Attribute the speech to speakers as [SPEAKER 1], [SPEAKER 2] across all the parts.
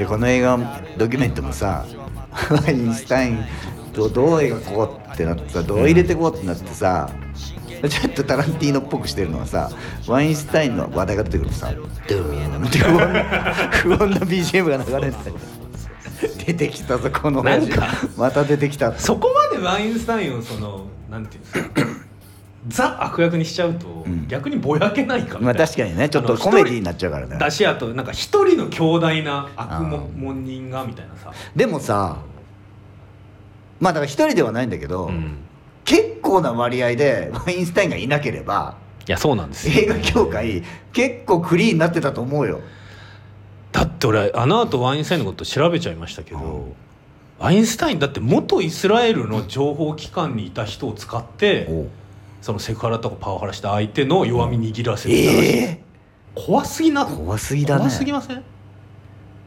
[SPEAKER 1] でこの映画ドキュメントもさワ インスタインとどう描こうってなってさどう入れてこうってなってさちょっとタランティーノっぽくしてるのはさワインスタインの話題が出てくるとさ「ドゥーミエナ」って不穏な不穏な BGM が流れてたり出てきたぞこの
[SPEAKER 2] なんか
[SPEAKER 1] また出てきた
[SPEAKER 2] そこまでワインスタインをそのなんていうんですかザ悪役にしちゃうと、
[SPEAKER 1] ん。
[SPEAKER 2] 逆にぼやけないかみ
[SPEAKER 1] まあ確かにね。ちょっとコメディになっちゃうからね。
[SPEAKER 2] だしあとなんか一人の強大な悪門人がみたいなさ、
[SPEAKER 1] でもさまあだから一人ではないんだけど、
[SPEAKER 2] うん。
[SPEAKER 1] 結構な割合でワインスタインがいなければ
[SPEAKER 2] いやそうなんですよ。
[SPEAKER 1] 映画協会結構クリーンになってたと思うよ。
[SPEAKER 2] だって俺あの後ワインスタインのこと調べちゃいましたけど、ワインスタインだって元イスラエルの情報機関にいた人を使ってそのセクハラとかパワハラした相手の弱み握らせてたらしい、
[SPEAKER 1] ええ。
[SPEAKER 2] 怖すぎな。
[SPEAKER 1] 怖すぎだね。
[SPEAKER 2] 怖すぎません？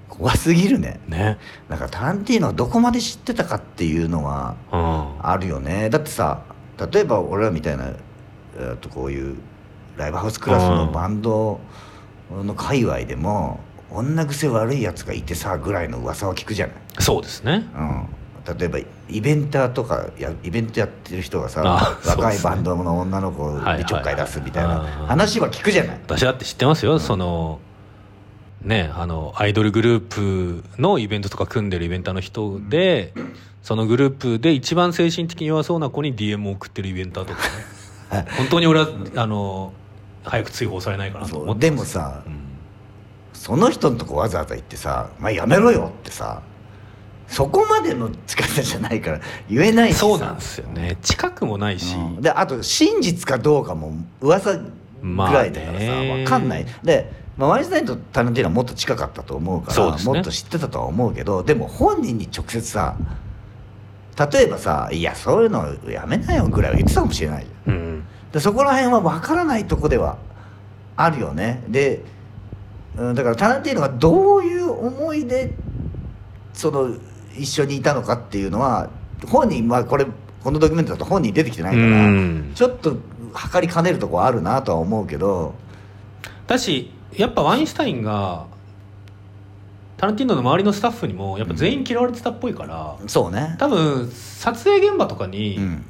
[SPEAKER 1] 怖すぎるね。
[SPEAKER 2] ね。
[SPEAKER 1] だからタランティーノはどこまで知ってたかっていうのは
[SPEAKER 2] うん。
[SPEAKER 1] あるよね。だってさ例えば俺らみたいな、えー、とこういうライブハウスクラスのバンドの界隈でも女癖悪いやつがいてさぐらいの噂は聞くじゃない、
[SPEAKER 2] そうですね。
[SPEAKER 1] うん、例えばイベンターとかやイベントやってる人がさ
[SPEAKER 2] あそう
[SPEAKER 1] 若いバンドの女の子でちょっかい出すみたいな話は聞くじゃない。
[SPEAKER 2] 私だって知ってますよ、そのねあのアイドルグループのイベントとか組んでるイベンターの人で、そのグループで一番精神的に弱そうな子に DM を送ってるイベンターとかね。本当に俺はあの早く追放されないかなと思って
[SPEAKER 1] でもさ
[SPEAKER 2] うん。
[SPEAKER 1] その人のとこわざわざ行ってさ「まあ、やめろよ」ってさそこまでの力じゃないから言えない
[SPEAKER 2] そうなんですよね。近くもないし、
[SPEAKER 1] うん。であと真実かどうかも噂ぐらいだからさ、
[SPEAKER 2] まあね。
[SPEAKER 1] 分かんない。で、まあ、ワインスタインとタランティーノはもっと近かったと思うから
[SPEAKER 2] ね。
[SPEAKER 1] もっと知ってたとは思うけどでも本人に直接さ例えばさ「いやそういうのやめなよ」ぐらいは言ってたかもしれないじゃん。
[SPEAKER 2] うん。
[SPEAKER 1] でそこら辺は分からないとこではあるよね。で、うん、だからタランティーノがどういう思いでその一緒にいたのかっていうのは本人まあこれこのドキュメントだと本人出てきてないから、
[SPEAKER 2] うん。
[SPEAKER 1] ちょっと測りかねるとこあるなとは思うけど。
[SPEAKER 2] だしやっぱワインスタインがタランティーノの周りのスタッフにもやっぱ全員嫌われてたっぽいから、
[SPEAKER 1] そうね。
[SPEAKER 2] 多分撮影現場とかに、
[SPEAKER 1] うん。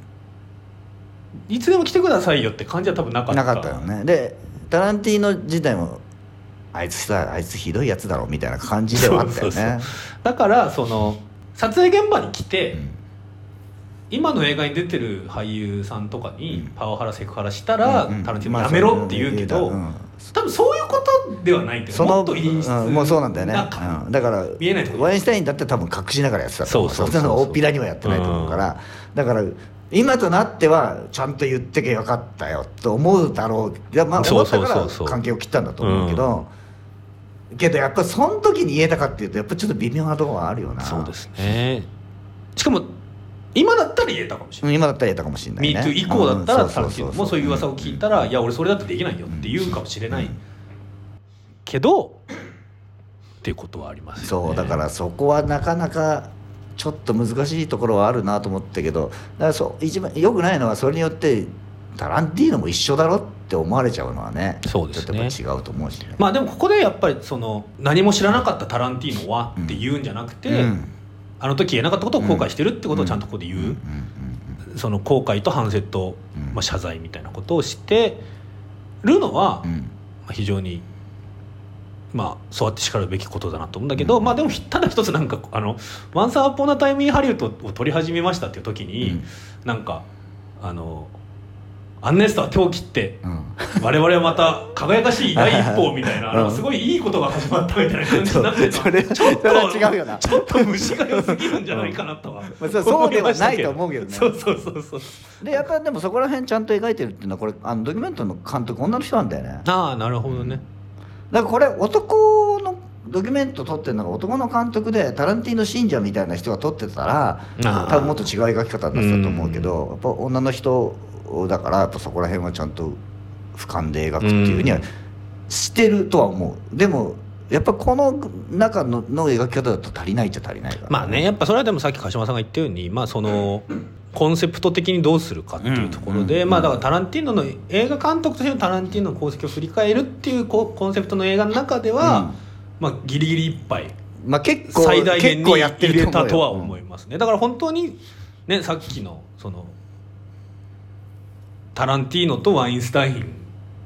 [SPEAKER 2] いつでも来てくださいよって感じは多分なかった。
[SPEAKER 1] なかったよね。でタランティーノ自体もあいつさあいつひどいやつだろみたいな感じではあったよね。
[SPEAKER 2] だからその撮影現場に来て、
[SPEAKER 1] うん。
[SPEAKER 2] 今の映画に出てる俳優さんとかに
[SPEAKER 1] うん。
[SPEAKER 2] パワハラセクハラしたら、
[SPEAKER 1] うんうん。
[SPEAKER 2] タランティーノ
[SPEAKER 1] まあ
[SPEAKER 2] やめろって言うけど、
[SPEAKER 1] うん。
[SPEAKER 2] 多分そういうことではない
[SPEAKER 1] その
[SPEAKER 2] かもっと陰湿
[SPEAKER 1] うん。もうそうなんだよね、
[SPEAKER 2] か
[SPEAKER 1] うん。だから
[SPEAKER 2] 見えない
[SPEAKER 1] ワインスタインだって多分隠しながらやってた
[SPEAKER 2] そうそうそうそう。
[SPEAKER 1] 大っぴらにはやってないと思うから、だから今となってはちゃんと言ってけよかったよと思うだろう。いやまあ
[SPEAKER 2] そう。
[SPEAKER 1] 思ったから関係を切ったんだと思うけど、けどやっぱその時に言えたかっていうとやっぱちょっと微妙なところはあるよな。
[SPEAKER 2] そうですね。しかも今だったら言えたかもしれない。
[SPEAKER 1] うん今だったら言えたかもしれないね。
[SPEAKER 2] MeToo 以降だったら
[SPEAKER 1] うん
[SPEAKER 2] タランティーノもそういう噂を聞いたら「いや俺それだってできないよ」って言うかもしれない。
[SPEAKER 1] うん。
[SPEAKER 2] けどっていうことはありますよね。
[SPEAKER 1] そうだからそこはなかなかちょっと難しいところはあるなと思ったけどだからそう一番良くないのはそれによってタランティーノも一緒だろって思われちゃうのはね
[SPEAKER 2] そうですね。
[SPEAKER 1] ちょっと違うと思うしね。
[SPEAKER 2] まあでもここでやっぱりその何も知らなかったタランティーノはって言うんじゃなくて、
[SPEAKER 1] うん。
[SPEAKER 2] あの時言えなかったことを後悔してるってことをちゃんとここで言う、
[SPEAKER 1] うんうん
[SPEAKER 2] その後悔と反省と、
[SPEAKER 1] うん。
[SPEAKER 2] まあ、謝罪みたいなことをしてるのは、非常にまあそうやって叱るべきことだなと思うんだけど、まあでもただ一つなんかあの「ワンサーポーナタイムインハリウッド」を撮り始めましたっていう時に、
[SPEAKER 1] うん。
[SPEAKER 2] なんかあのアンネストは手を切って
[SPEAKER 1] うん。
[SPEAKER 2] 我々はまた輝かしい第一歩みたいな
[SPEAKER 1] うん。
[SPEAKER 2] すごいいいことが始まったみたいな感じになって ちょっと
[SPEAKER 1] 違うよな。
[SPEAKER 2] ちょっと虫が良すぎるんじゃないかなとは、
[SPEAKER 1] まあそうそうではないと思うけどね。
[SPEAKER 2] そうそうそうそう
[SPEAKER 1] でやっぱでもそこら辺ちゃんと描いてるっていうのはこれあのドキュメントの監督女の人なんだよね。
[SPEAKER 2] ああなるほどね、
[SPEAKER 1] だからこれ男のドキュメント撮ってるのが男の監督でタランティーノ信者みたいな人が撮ってたら多分もっと違う描き方になってたと思うけどやっぱ女の人だからやっぱそこら辺はちゃんと俯瞰で描くっていうにはしてるとは思う。でもやっぱこの中のの描き方だと足りないっちゃ足りないから。
[SPEAKER 2] まあねやっぱそれはでもさっき鹿島さんが言ったようにまあそのコンセプト的にどうするかっていうところで、
[SPEAKER 1] うん。
[SPEAKER 2] まあだからタランティーノの映画監督としてのタランティーノの功績を振り返るっていうコンセプトの映画の中では、まあギリギリいっぱい
[SPEAKER 1] まあ結構
[SPEAKER 2] 最大限に
[SPEAKER 1] 結構やって
[SPEAKER 2] 入れたとは思いますね。だから本当にねさっきのそのタランティーノとワインスタイン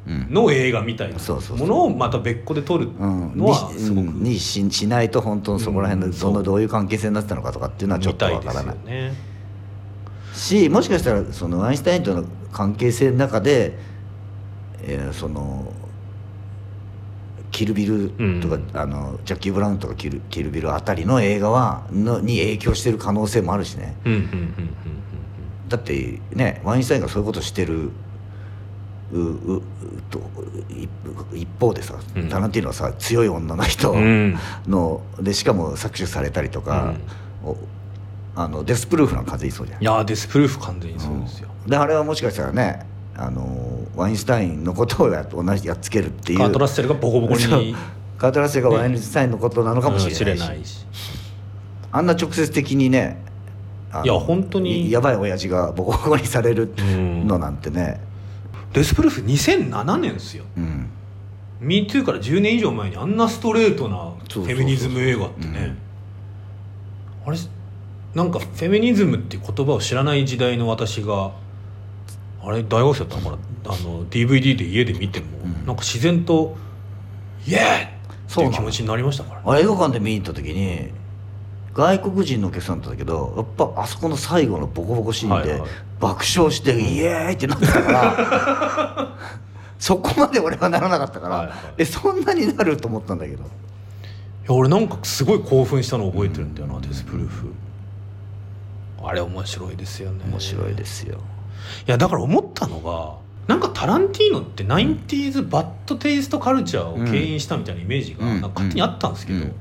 [SPEAKER 1] うん。
[SPEAKER 2] の映画みたいなものをまた別個で撮る
[SPEAKER 1] うん、
[SPEAKER 2] のは
[SPEAKER 1] に
[SPEAKER 2] すごく
[SPEAKER 1] うん。にししないと本当にそこら辺
[SPEAKER 2] うん
[SPEAKER 1] でどのどういう関係性になってたのかとかっていうのはちょっとわからない。
[SPEAKER 2] よね。
[SPEAKER 1] しもしかしたらそのワインスタインとの関係性の中で、えーそのキルビルとか、
[SPEAKER 2] うん
[SPEAKER 1] あのジャッキー・ブラウンとかキルキルビルあたりの映画はのに影響してる可能性もあるしね。
[SPEAKER 2] うんうんうんうん
[SPEAKER 1] だってねワインスタインがそういうことしてるうううと一一方でさ、
[SPEAKER 2] うん。
[SPEAKER 1] タランティーノはさ強い女の人
[SPEAKER 2] うん。うん
[SPEAKER 1] の、でしかも搾取されたりとか、おあのデスプルーフなんか完全にそうじゃん。
[SPEAKER 2] いやーデスプルーフ完全にそうですよ、
[SPEAKER 1] であれはもしかしたらねあのワインスタインのことをや同じやっつけるっていう
[SPEAKER 2] カートラッセルがボコボコに。
[SPEAKER 1] カートラッセルがワインスタインのことなのかもしれないし,、
[SPEAKER 2] うん知れないし。
[SPEAKER 1] あんな直接的にね
[SPEAKER 2] いや本当に。
[SPEAKER 1] やばい親父がボコボコにされる
[SPEAKER 2] うん。
[SPEAKER 1] のなんてね。
[SPEAKER 2] デスプルーフ2007年ですよ。
[SPEAKER 1] うん、
[SPEAKER 2] MeToo から10年以上前にあんなストレートなフェミニズム映画ってね。あれなんかフェミニズムって言葉を知らない時代の私があれ大学生だったの？かなあの DVD で家で見ても、
[SPEAKER 1] うん。
[SPEAKER 2] なんか自然と「イエーイ!」っていう気持ちになりましたからね。
[SPEAKER 1] あれ映画館で見に行った時に外国人のお客さんだったけどやっぱあそこの最後のボコボコシーンで爆笑して「イエーイ!」ってなってたから そこまで俺はならなかったから、
[SPEAKER 2] はいはい。
[SPEAKER 1] えそんなになると思ったんだけど。
[SPEAKER 2] いや俺なんかすごい興奮したのを覚えてるんだよな、デスプルーフ。あれ面白いですよね。
[SPEAKER 1] 面白いですよ。
[SPEAKER 2] いやだから思ったのがなんかタランティーノってナインティーズバッドテイストカルチャーを牽引したみたいなイメージが勝手にあったんですけど、
[SPEAKER 1] うん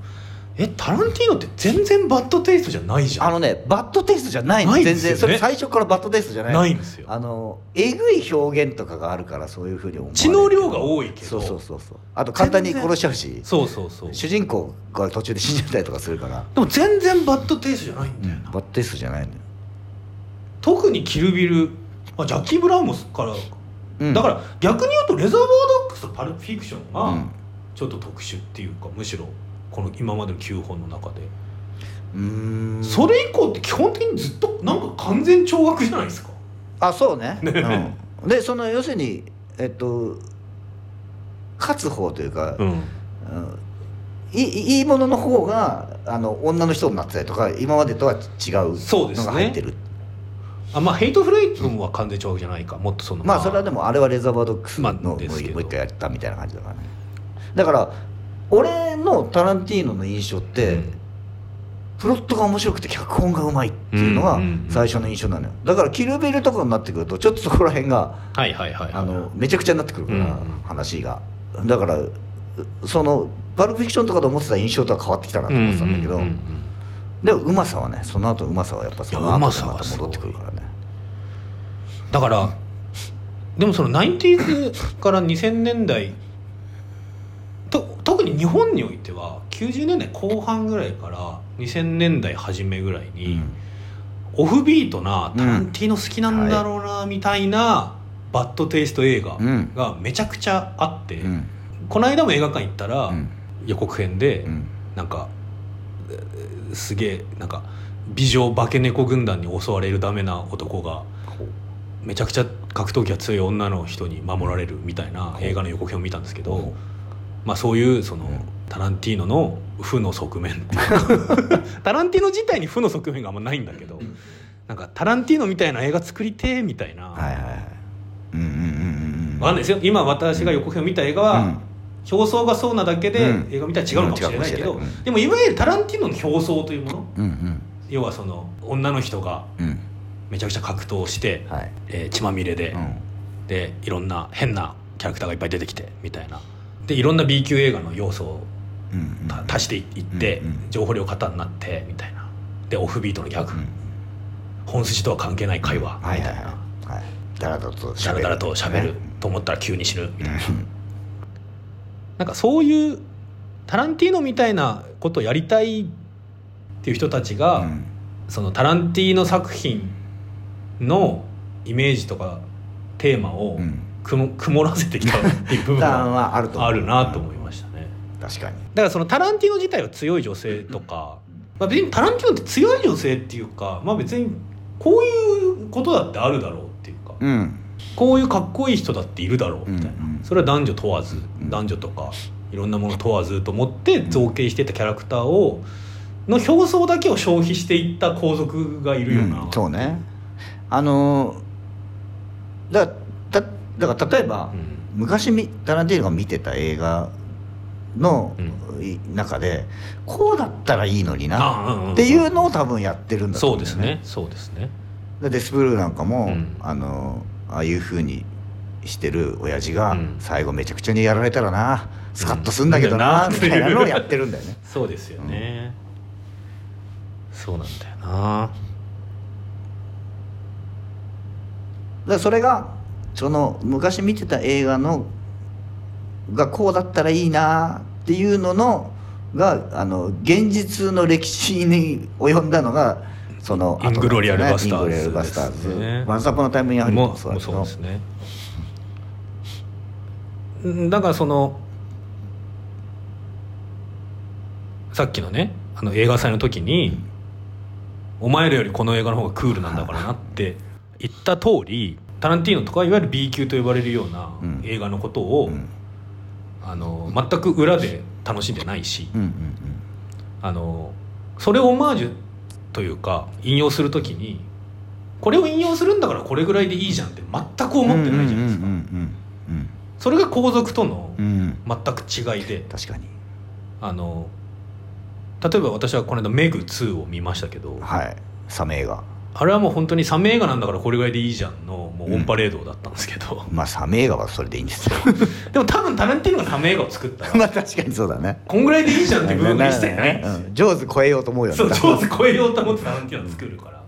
[SPEAKER 2] えタランティーノって全然バッドテイストじゃないじゃん。
[SPEAKER 1] あのねバッドテイストじゃないの。
[SPEAKER 2] ないん
[SPEAKER 1] 全
[SPEAKER 2] ですよね。
[SPEAKER 1] 然それ最初からバッドテイストじゃない
[SPEAKER 2] ないんですよ。
[SPEAKER 1] あのえぐい表現とかがあるからそういうふうに思われる
[SPEAKER 2] 血の量が多いけど。
[SPEAKER 1] そうそうそうそう。あと簡単に殺しちゃうし
[SPEAKER 2] そうそうそう。
[SPEAKER 1] 主人公が途中で死んじゃったりとかするから、
[SPEAKER 2] でも全然バッドテイストじゃないんだよな、
[SPEAKER 1] バッドテイストじゃないのよ、
[SPEAKER 2] 特にキルビル、まあ、ジャッキー・ブラウンもから、
[SPEAKER 1] うん。
[SPEAKER 2] だから逆に言うとレザーバードッグスとパルプフィクション
[SPEAKER 1] う
[SPEAKER 2] が
[SPEAKER 1] ん。
[SPEAKER 2] ちょっと特殊っていうかむしろこの今までの9本の中で、
[SPEAKER 1] うーん。
[SPEAKER 2] それ以降って基本的にずっとなんか完全懲悪じゃないですか。
[SPEAKER 1] あそうね。
[SPEAKER 2] ね。
[SPEAKER 1] うん、でその要するにえっと勝つ方というか、
[SPEAKER 2] うん。
[SPEAKER 1] うん。いいいいものの方があの女の人になってたりとか今までとは違うのが入ってる。
[SPEAKER 2] あまあヘイトフレイトは完全懲悪じゃないかもっとその
[SPEAKER 1] まあそれはでもあれはレザーバードックスの
[SPEAKER 2] まあ
[SPEAKER 1] もう一回やったみたいな感じだからね。だから俺のタランティーノの印象って、
[SPEAKER 2] うん。
[SPEAKER 1] プロットが面白くて脚本がうまいっていうのが最初の印象なのよ。だからキルビルとかになってくるとちょっとそこら辺が
[SPEAKER 2] はいはいはいはい。
[SPEAKER 1] あのめちゃくちゃになってくるから、話が。だからうそのパルプフィクションとかで思ってた印象とは変わってきたなと思ってたんだけど、でもうまさはねその後うまさはやっぱその後でまた戻ってくるからね。
[SPEAKER 2] だからでもその 90s から2000年代と特に日本においては90年代後半ぐらいから2000年代初めぐらいに、オフビートなタランティーノ好きなんだろうなみたいなバッドテイスト映画
[SPEAKER 1] うん。
[SPEAKER 2] がめちゃくちゃあって、
[SPEAKER 1] うん。
[SPEAKER 2] この間も映画館行ったら、
[SPEAKER 1] うん。
[SPEAKER 2] 予告編で、
[SPEAKER 1] うん。
[SPEAKER 2] なんかえーすげえなんか美女化け猫軍団に襲われるダメな男がめちゃくちゃ格闘技が強い女の人に守られるみたいな映画の予告編を見たんですけど、
[SPEAKER 1] ほ
[SPEAKER 2] まあ、そういうその、
[SPEAKER 1] うん。
[SPEAKER 2] タランティーノの負の側面っていうかタランティーノ自体に負の側面があんまないんだけどなんかタランティーノみたいな映画作りてえみたいな、
[SPEAKER 1] はいはいはい。うんうんうんうん
[SPEAKER 2] わかんないですよ。今私が予告編を見た映画は、
[SPEAKER 1] うん。
[SPEAKER 2] 表層がそうなだけで、
[SPEAKER 1] うん。
[SPEAKER 2] 映画見たら違うのかもしれないけど、でもいわゆるタランティーノの表層というもの
[SPEAKER 1] うんうん。
[SPEAKER 2] 要はその女の人が
[SPEAKER 1] うん。
[SPEAKER 2] めちゃくちゃ格闘して、
[SPEAKER 1] はい。
[SPEAKER 2] えー血まみれで、
[SPEAKER 1] うん。
[SPEAKER 2] でいろんな変なキャラクターがいっぱい出てきてみたいなでいろんな B 級映画の要素を足していって、情報量過多になってみたいな。でオフビートのギャグ、
[SPEAKER 1] うん。
[SPEAKER 2] 本筋とは関係ない会話みたいな、
[SPEAKER 1] だらだらと
[SPEAKER 2] だらだらと喋ると思ったら急に死ぬみたいな、
[SPEAKER 1] うん。
[SPEAKER 2] なんかそういうタランティーノみたいなことをやりたいっていう人たちが、
[SPEAKER 1] うん。
[SPEAKER 2] そのタランティーノ作品のイメージとかテーマを
[SPEAKER 1] うん
[SPEAKER 2] 曇らせてきたっていう部分
[SPEAKER 1] はあると
[SPEAKER 2] あるなと思いましたね。
[SPEAKER 1] 確かに。
[SPEAKER 2] だからそのタランティーノ自体は強い女性とか、まあ、別にタランティーノって強い女性っていうか、まあ、別にこういうことだってあるだろうっていうか、
[SPEAKER 1] うん。
[SPEAKER 2] こういうかっこいい人だっているだろうみたいな、
[SPEAKER 1] うんうん。
[SPEAKER 2] それは男女問わず、
[SPEAKER 1] ん。
[SPEAKER 2] 男女とかいろんなもの問わずと思って造形してたキャラクターをの表層だけを消費していった皇族がいるような、
[SPEAKER 1] うん。そうね。あのーだだだから例えば、
[SPEAKER 2] うん。
[SPEAKER 1] 昔みタランティーノが見てた映画の中でこうだったらいいのになっていうのを多分やってるんだと
[SPEAKER 2] そう
[SPEAKER 1] 思うんだよ
[SPEAKER 2] ですね。そうですね。
[SPEAKER 1] でデスブルーなんかも、
[SPEAKER 2] うん。
[SPEAKER 1] あのああいうふうにしてる親父が
[SPEAKER 2] うん。
[SPEAKER 1] 最後めちゃくちゃにやられたらなスカッとすんだけどな、
[SPEAKER 2] うん。
[SPEAKER 1] みたいなのをやってるんだよね。
[SPEAKER 2] そうですよね、そうなんだよな。
[SPEAKER 1] だそれがその昔見てた映画のがこうだったらいいなっていうののがあの現実の歴史に及んだのがその
[SPEAKER 2] イングロリアルバスターズ
[SPEAKER 1] イングロリアルバスターズ。
[SPEAKER 2] ね
[SPEAKER 1] ワンサポのタイムインハリウッド
[SPEAKER 2] も
[SPEAKER 1] そう
[SPEAKER 2] ですねうんだからそのさっきのねあの映画祭の時に、お前らよりこの映画の方がクールなんだからなって言った通りタランティーノとかいわゆる B 級と呼ばれるような
[SPEAKER 1] うん。
[SPEAKER 2] 映画のことを、
[SPEAKER 1] うん。
[SPEAKER 2] あの全く裏で楽しんでないし、
[SPEAKER 1] うんうん
[SPEAKER 2] あのそれをオマージュというか引用するときにこれを引用するんだからこれぐらいでいいじゃんって全く
[SPEAKER 1] うん
[SPEAKER 2] 思ってないじゃないですか、
[SPEAKER 1] うんうんうん
[SPEAKER 2] それが皇族との
[SPEAKER 1] うん。うん
[SPEAKER 2] 全く違いで。
[SPEAKER 1] 確かに。
[SPEAKER 2] あの例えば私はこの間「メグ2」を見ましたけど
[SPEAKER 1] はい。サメ映画
[SPEAKER 2] あれはもう本当にサメ映画なんだからこれぐらいでいいじゃんのもうオンパレードだったんですけど、
[SPEAKER 1] まあサメ映画はそれでいいんですよ。
[SPEAKER 2] でも多分タランティーノがサメ映画を作った。ら
[SPEAKER 1] まあ確かにそうだね。
[SPEAKER 2] こんぐらいでいいじゃんって部分が一切ないんですよ
[SPEAKER 1] うん。上手超えようと思うよね
[SPEAKER 2] そう上手超えようと思ってタランティーノ作るから。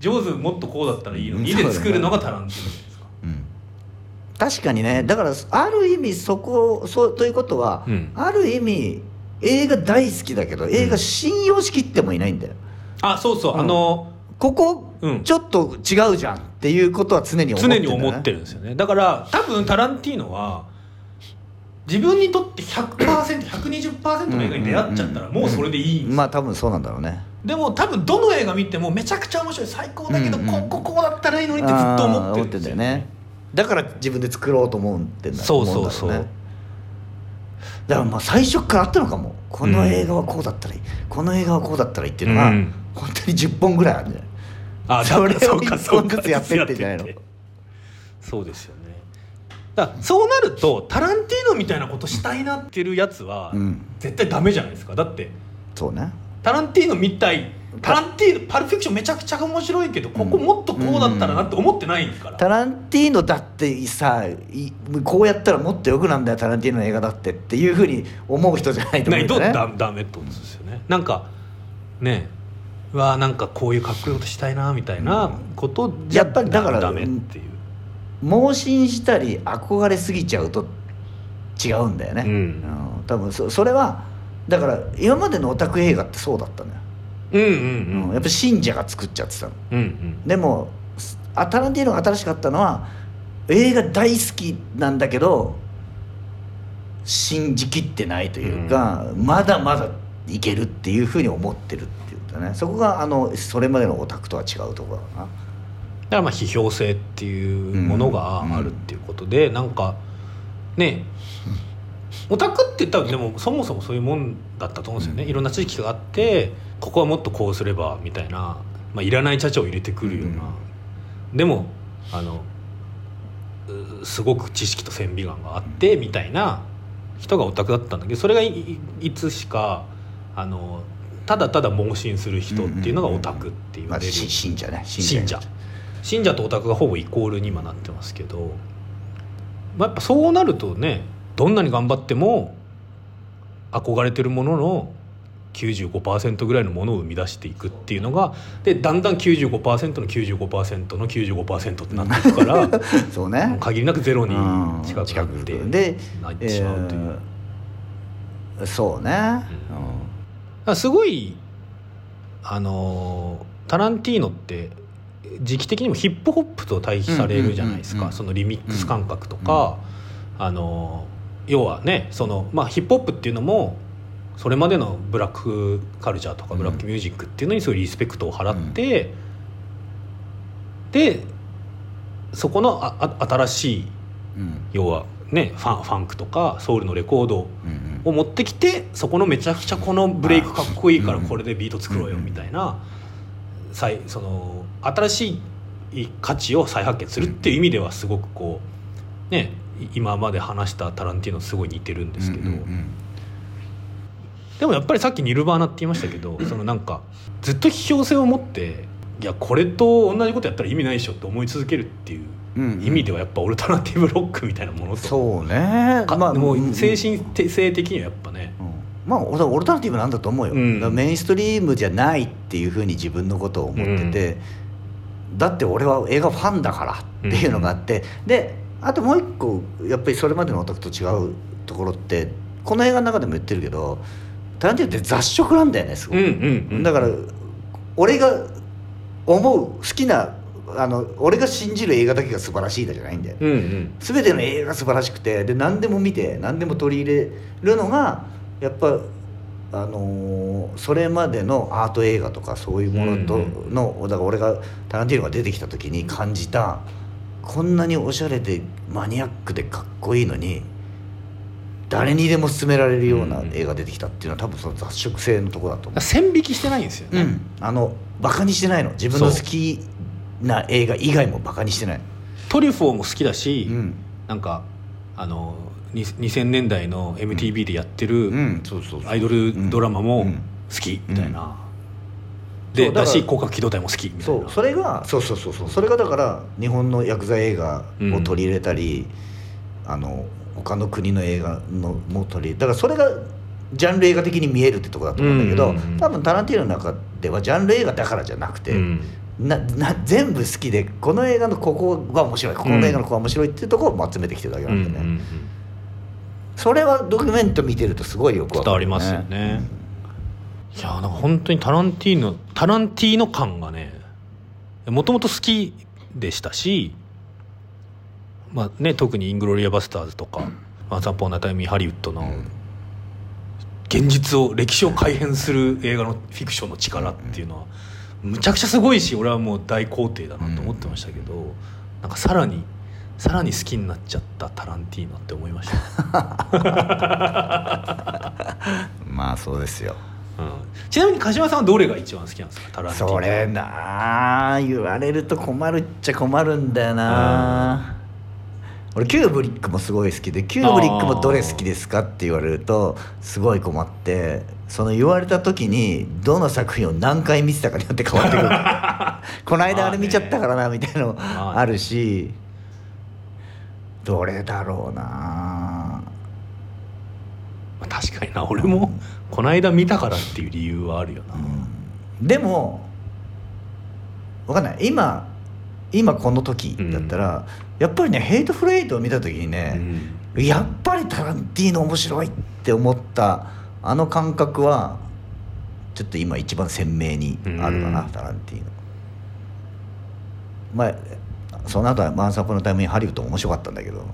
[SPEAKER 2] 上手もっとこうだったらいいのに。
[SPEAKER 1] うん
[SPEAKER 2] で作るのがタランティーノじゃないですか。
[SPEAKER 1] うん。確かにね。だからある意味そこそうということは、
[SPEAKER 2] うん。
[SPEAKER 1] ある意味映画大好きだけど映画信用しきってもいないんだよ、
[SPEAKER 2] あそうそう、
[SPEAKER 1] うん。
[SPEAKER 2] あの
[SPEAKER 1] ここ、
[SPEAKER 2] うん。
[SPEAKER 1] ちょっと違うじゃんっていうことは常に思って
[SPEAKER 2] 常
[SPEAKER 1] るね。
[SPEAKER 2] に思ってるんですよね。だから多分タランティーノは自分にとって 100%120% の映画に出会っちゃったらもうそれでいいんですよ。
[SPEAKER 1] まあ多分そうなんだろうね。
[SPEAKER 2] でも多分どの映画見てもめちゃくちゃ面白い。最高だけど、
[SPEAKER 1] うんうん
[SPEAKER 2] こここうだったらいいのにってずっと思ってるんですよ。
[SPEAKER 1] ね。だから自分で作ろうと思ってんだ
[SPEAKER 2] そうそうそう。
[SPEAKER 1] ねだからまあ最初からあったのかも。この映画はこうだったらいい、この映画はこうだったらいいっていうのが、
[SPEAKER 2] うん
[SPEAKER 1] 本当に10本ぐらいあるんじゃない？
[SPEAKER 2] あ
[SPEAKER 1] それを
[SPEAKER 2] そうかそうか
[SPEAKER 1] 一本ずつやってってんじゃないの？
[SPEAKER 2] そうですよね。だそうなるとタランティーノみたいなことしたいなっていうやつは
[SPEAKER 1] うん。
[SPEAKER 2] 絶対ダメじゃないですか。だって
[SPEAKER 1] そうね。
[SPEAKER 2] タランティーノみたい。タランティーノパルフィクションめちゃくちゃ面白いけどここもっとこうだったらなって思ってないから、
[SPEAKER 1] タランティーノだってさいこうやったらもっとよくなんだよタランティーノの映画だってっていうふうに思う人じゃないと思うんだよね
[SPEAKER 2] ダダメってことですよね。なんかねうわなんかこういうかっことしたいなみたいなことじゃ
[SPEAKER 1] やっぱりだから
[SPEAKER 2] ダメっていう、
[SPEAKER 1] 盲信したり憧れすぎちゃうと違うんだよね、
[SPEAKER 2] うん。
[SPEAKER 1] 多分そそれはだから今までのオタク映画ってそうだったのよ、
[SPEAKER 2] うんうん
[SPEAKER 1] うん。やっぱ信者が作っちゃってたの。
[SPEAKER 2] うんうん。
[SPEAKER 1] でもあタランティーノが新しかったのは映画大好きなんだけど信じきってないというか、まだまだいけるっていうふうに思ってる。っていうことね。そこがあのそれまでのオタクとは違うところだな。
[SPEAKER 2] だからまあ批評性っていうものがあるっていうことで、なんかねオタクって言ったらでもそもそもそういうもんだったと思うんですよね、いろんな知識があってここはもっとこうすればみたいな、まあ、いらないチャチャを入れてくるような、でもあのうすごく知識と線美眼があってみたいな人がオタクだったんだけどそれがいつしかあのただただ盲信する人っていうのがオタクって言
[SPEAKER 1] まあ、
[SPEAKER 2] われる。
[SPEAKER 1] し信者ね。
[SPEAKER 2] 信者。信者とオタクがほぼイコールに今なってますけど、まあ、やっぱそうなるとねどんなに頑張っても憧れてるものの95%ぐらいのものを生み出していくっていうのがでだんだん95%の95%の95%ってなっていくから
[SPEAKER 1] そうね。
[SPEAKER 2] 限りなくゼロに
[SPEAKER 1] うん。
[SPEAKER 2] 近くなってなってしまうという。
[SPEAKER 1] えーそうね、
[SPEAKER 2] だからすごいあのータランティーノって時期的にもヒップホップと対比されるじゃないです
[SPEAKER 1] うんうんうんうん。
[SPEAKER 2] かそのリミックス感覚とか、あのー要はねその、まあ、ヒップホップっていうのもそれまでのブラックカルチャーとかブラックミュージックっていうのにすごいリスペクトを払って、でそこのああ新しい
[SPEAKER 1] うん。
[SPEAKER 2] 要はねファンファンクとかソウルのレコード
[SPEAKER 1] うん
[SPEAKER 2] を持ってきてそこのめちゃくちゃこのブレイクかっこいいから
[SPEAKER 1] うん
[SPEAKER 2] これでビート作ろうよみたいな再その新しい価値を再発見するっていう意味ではすごくこうねい今まで話したタランティーノとすごい似てるんですけど、でもやっぱりさっきニルバーナって言いましたけど そのなんかずっと批評性を持っていやこれと同じことやったら意味ないでしょって思い続けるっていう意味ではやっぱオルタナティブロックみたいなものと。
[SPEAKER 1] そうね。
[SPEAKER 2] か
[SPEAKER 1] まあ
[SPEAKER 2] も
[SPEAKER 1] うん
[SPEAKER 2] う精神性的にはやっぱね。
[SPEAKER 1] うん。まあオルタナティブなんだと思うよ、
[SPEAKER 2] うん。
[SPEAKER 1] メインストリームじゃないっていうふうに自分のことを思ってて、だって俺は映画ファンだからっていうのがあって、であともう一個やっぱりそれまでのオタクと違うところってこの映画の中でも言ってるけどタランティーノって雑食なんだよねすご
[SPEAKER 2] うん
[SPEAKER 1] く、
[SPEAKER 2] うんうん。
[SPEAKER 1] だから俺が思う好きなあの俺が信じる映画だけが素晴らしいだじゃないんだよね。
[SPEAKER 2] うんうん。
[SPEAKER 1] 全ての映画が素晴らしくてで何でも見て何でも取り入れるのがやっぱあのーそれまでのアート映画とかそういうものと
[SPEAKER 2] うん
[SPEAKER 1] の、だから俺がタランティーノが出てきた時に感じたこんなにおしゃれでマニアックでかっこいいのに誰にでも勧められるような映画出てきたっていうのは多分その雑食性のところだと思
[SPEAKER 2] 線引きしてないんですよ
[SPEAKER 1] う、
[SPEAKER 2] ね、
[SPEAKER 1] うん、あのバカにしてないの。自分の好きな映画以外もバカにしてない、
[SPEAKER 2] トリュフォーも好きだし、
[SPEAKER 1] うん。
[SPEAKER 2] なんかあのに2000年代の MTV でやってるアイドルドラマも
[SPEAKER 1] うん。
[SPEAKER 2] 好きみたいな、で
[SPEAKER 1] だ
[SPEAKER 2] し広角機動隊も好きみたいな。
[SPEAKER 1] そうそれがそうそうそうそう。それがだから日本の薬剤映画を取り入れたり、あの他の国の映画のも取りだからそれがジャンル映画的に見えるってとこだと思うんだけど、
[SPEAKER 2] うんうんうん。
[SPEAKER 1] 多分タランティーノの中ではジャンル映画だからじゃなくて、
[SPEAKER 2] うん
[SPEAKER 1] なな全部好きでこの映画のここが面白いここの映画のここが面白いっていうところを集めてきてるだけ
[SPEAKER 2] う
[SPEAKER 1] なんんでね、
[SPEAKER 2] うんうん
[SPEAKER 1] それはドキュメント見てるとすごいよくわかる、
[SPEAKER 2] 伝わりますよね。いやなんか本当にタランティーノタランティーノ感がねもともと好きでしたし、まあね、特に「イングロリア・バスターズ」とか「ワンサンポーナタイミー・ハリウッド」の現実を歴史を改変する映画のフィクションの力っていうのはむちゃくちゃすごいし俺はもう大肯定だなと思ってましたけど、なんかさらにさらに好きになっちゃったタランティーノって思いました。
[SPEAKER 1] まあそうですよ。
[SPEAKER 2] うん。ちなみに鹿島さんはどれが一番好きなんですか？タランティーノ。
[SPEAKER 1] それなあ言われると困るっちゃ困るんだよな俺キューブリックもすごい好きでキューブリックもどれ好きですかって言われるとすごい困ってその言われた時にどの作品を何回見てたかによって変わってくる。この間あれ見ちゃったからなみたいなの
[SPEAKER 2] まあ
[SPEAKER 1] るしどれだろうな。
[SPEAKER 2] まあ確かにな俺もこの間見たからっていう理由はあるよな、
[SPEAKER 1] でもわかんない。今今この時だったら、やっぱりね「ヘイトフレイト」を見た時にね、やっぱりタランティーノ面白いって思ったあの感覚はちょっと今一番鮮明にあるかな、
[SPEAKER 2] うん
[SPEAKER 1] タランティーノ。まあその後は「マンサープのタイムにハリウッド」も面白かったんだけど、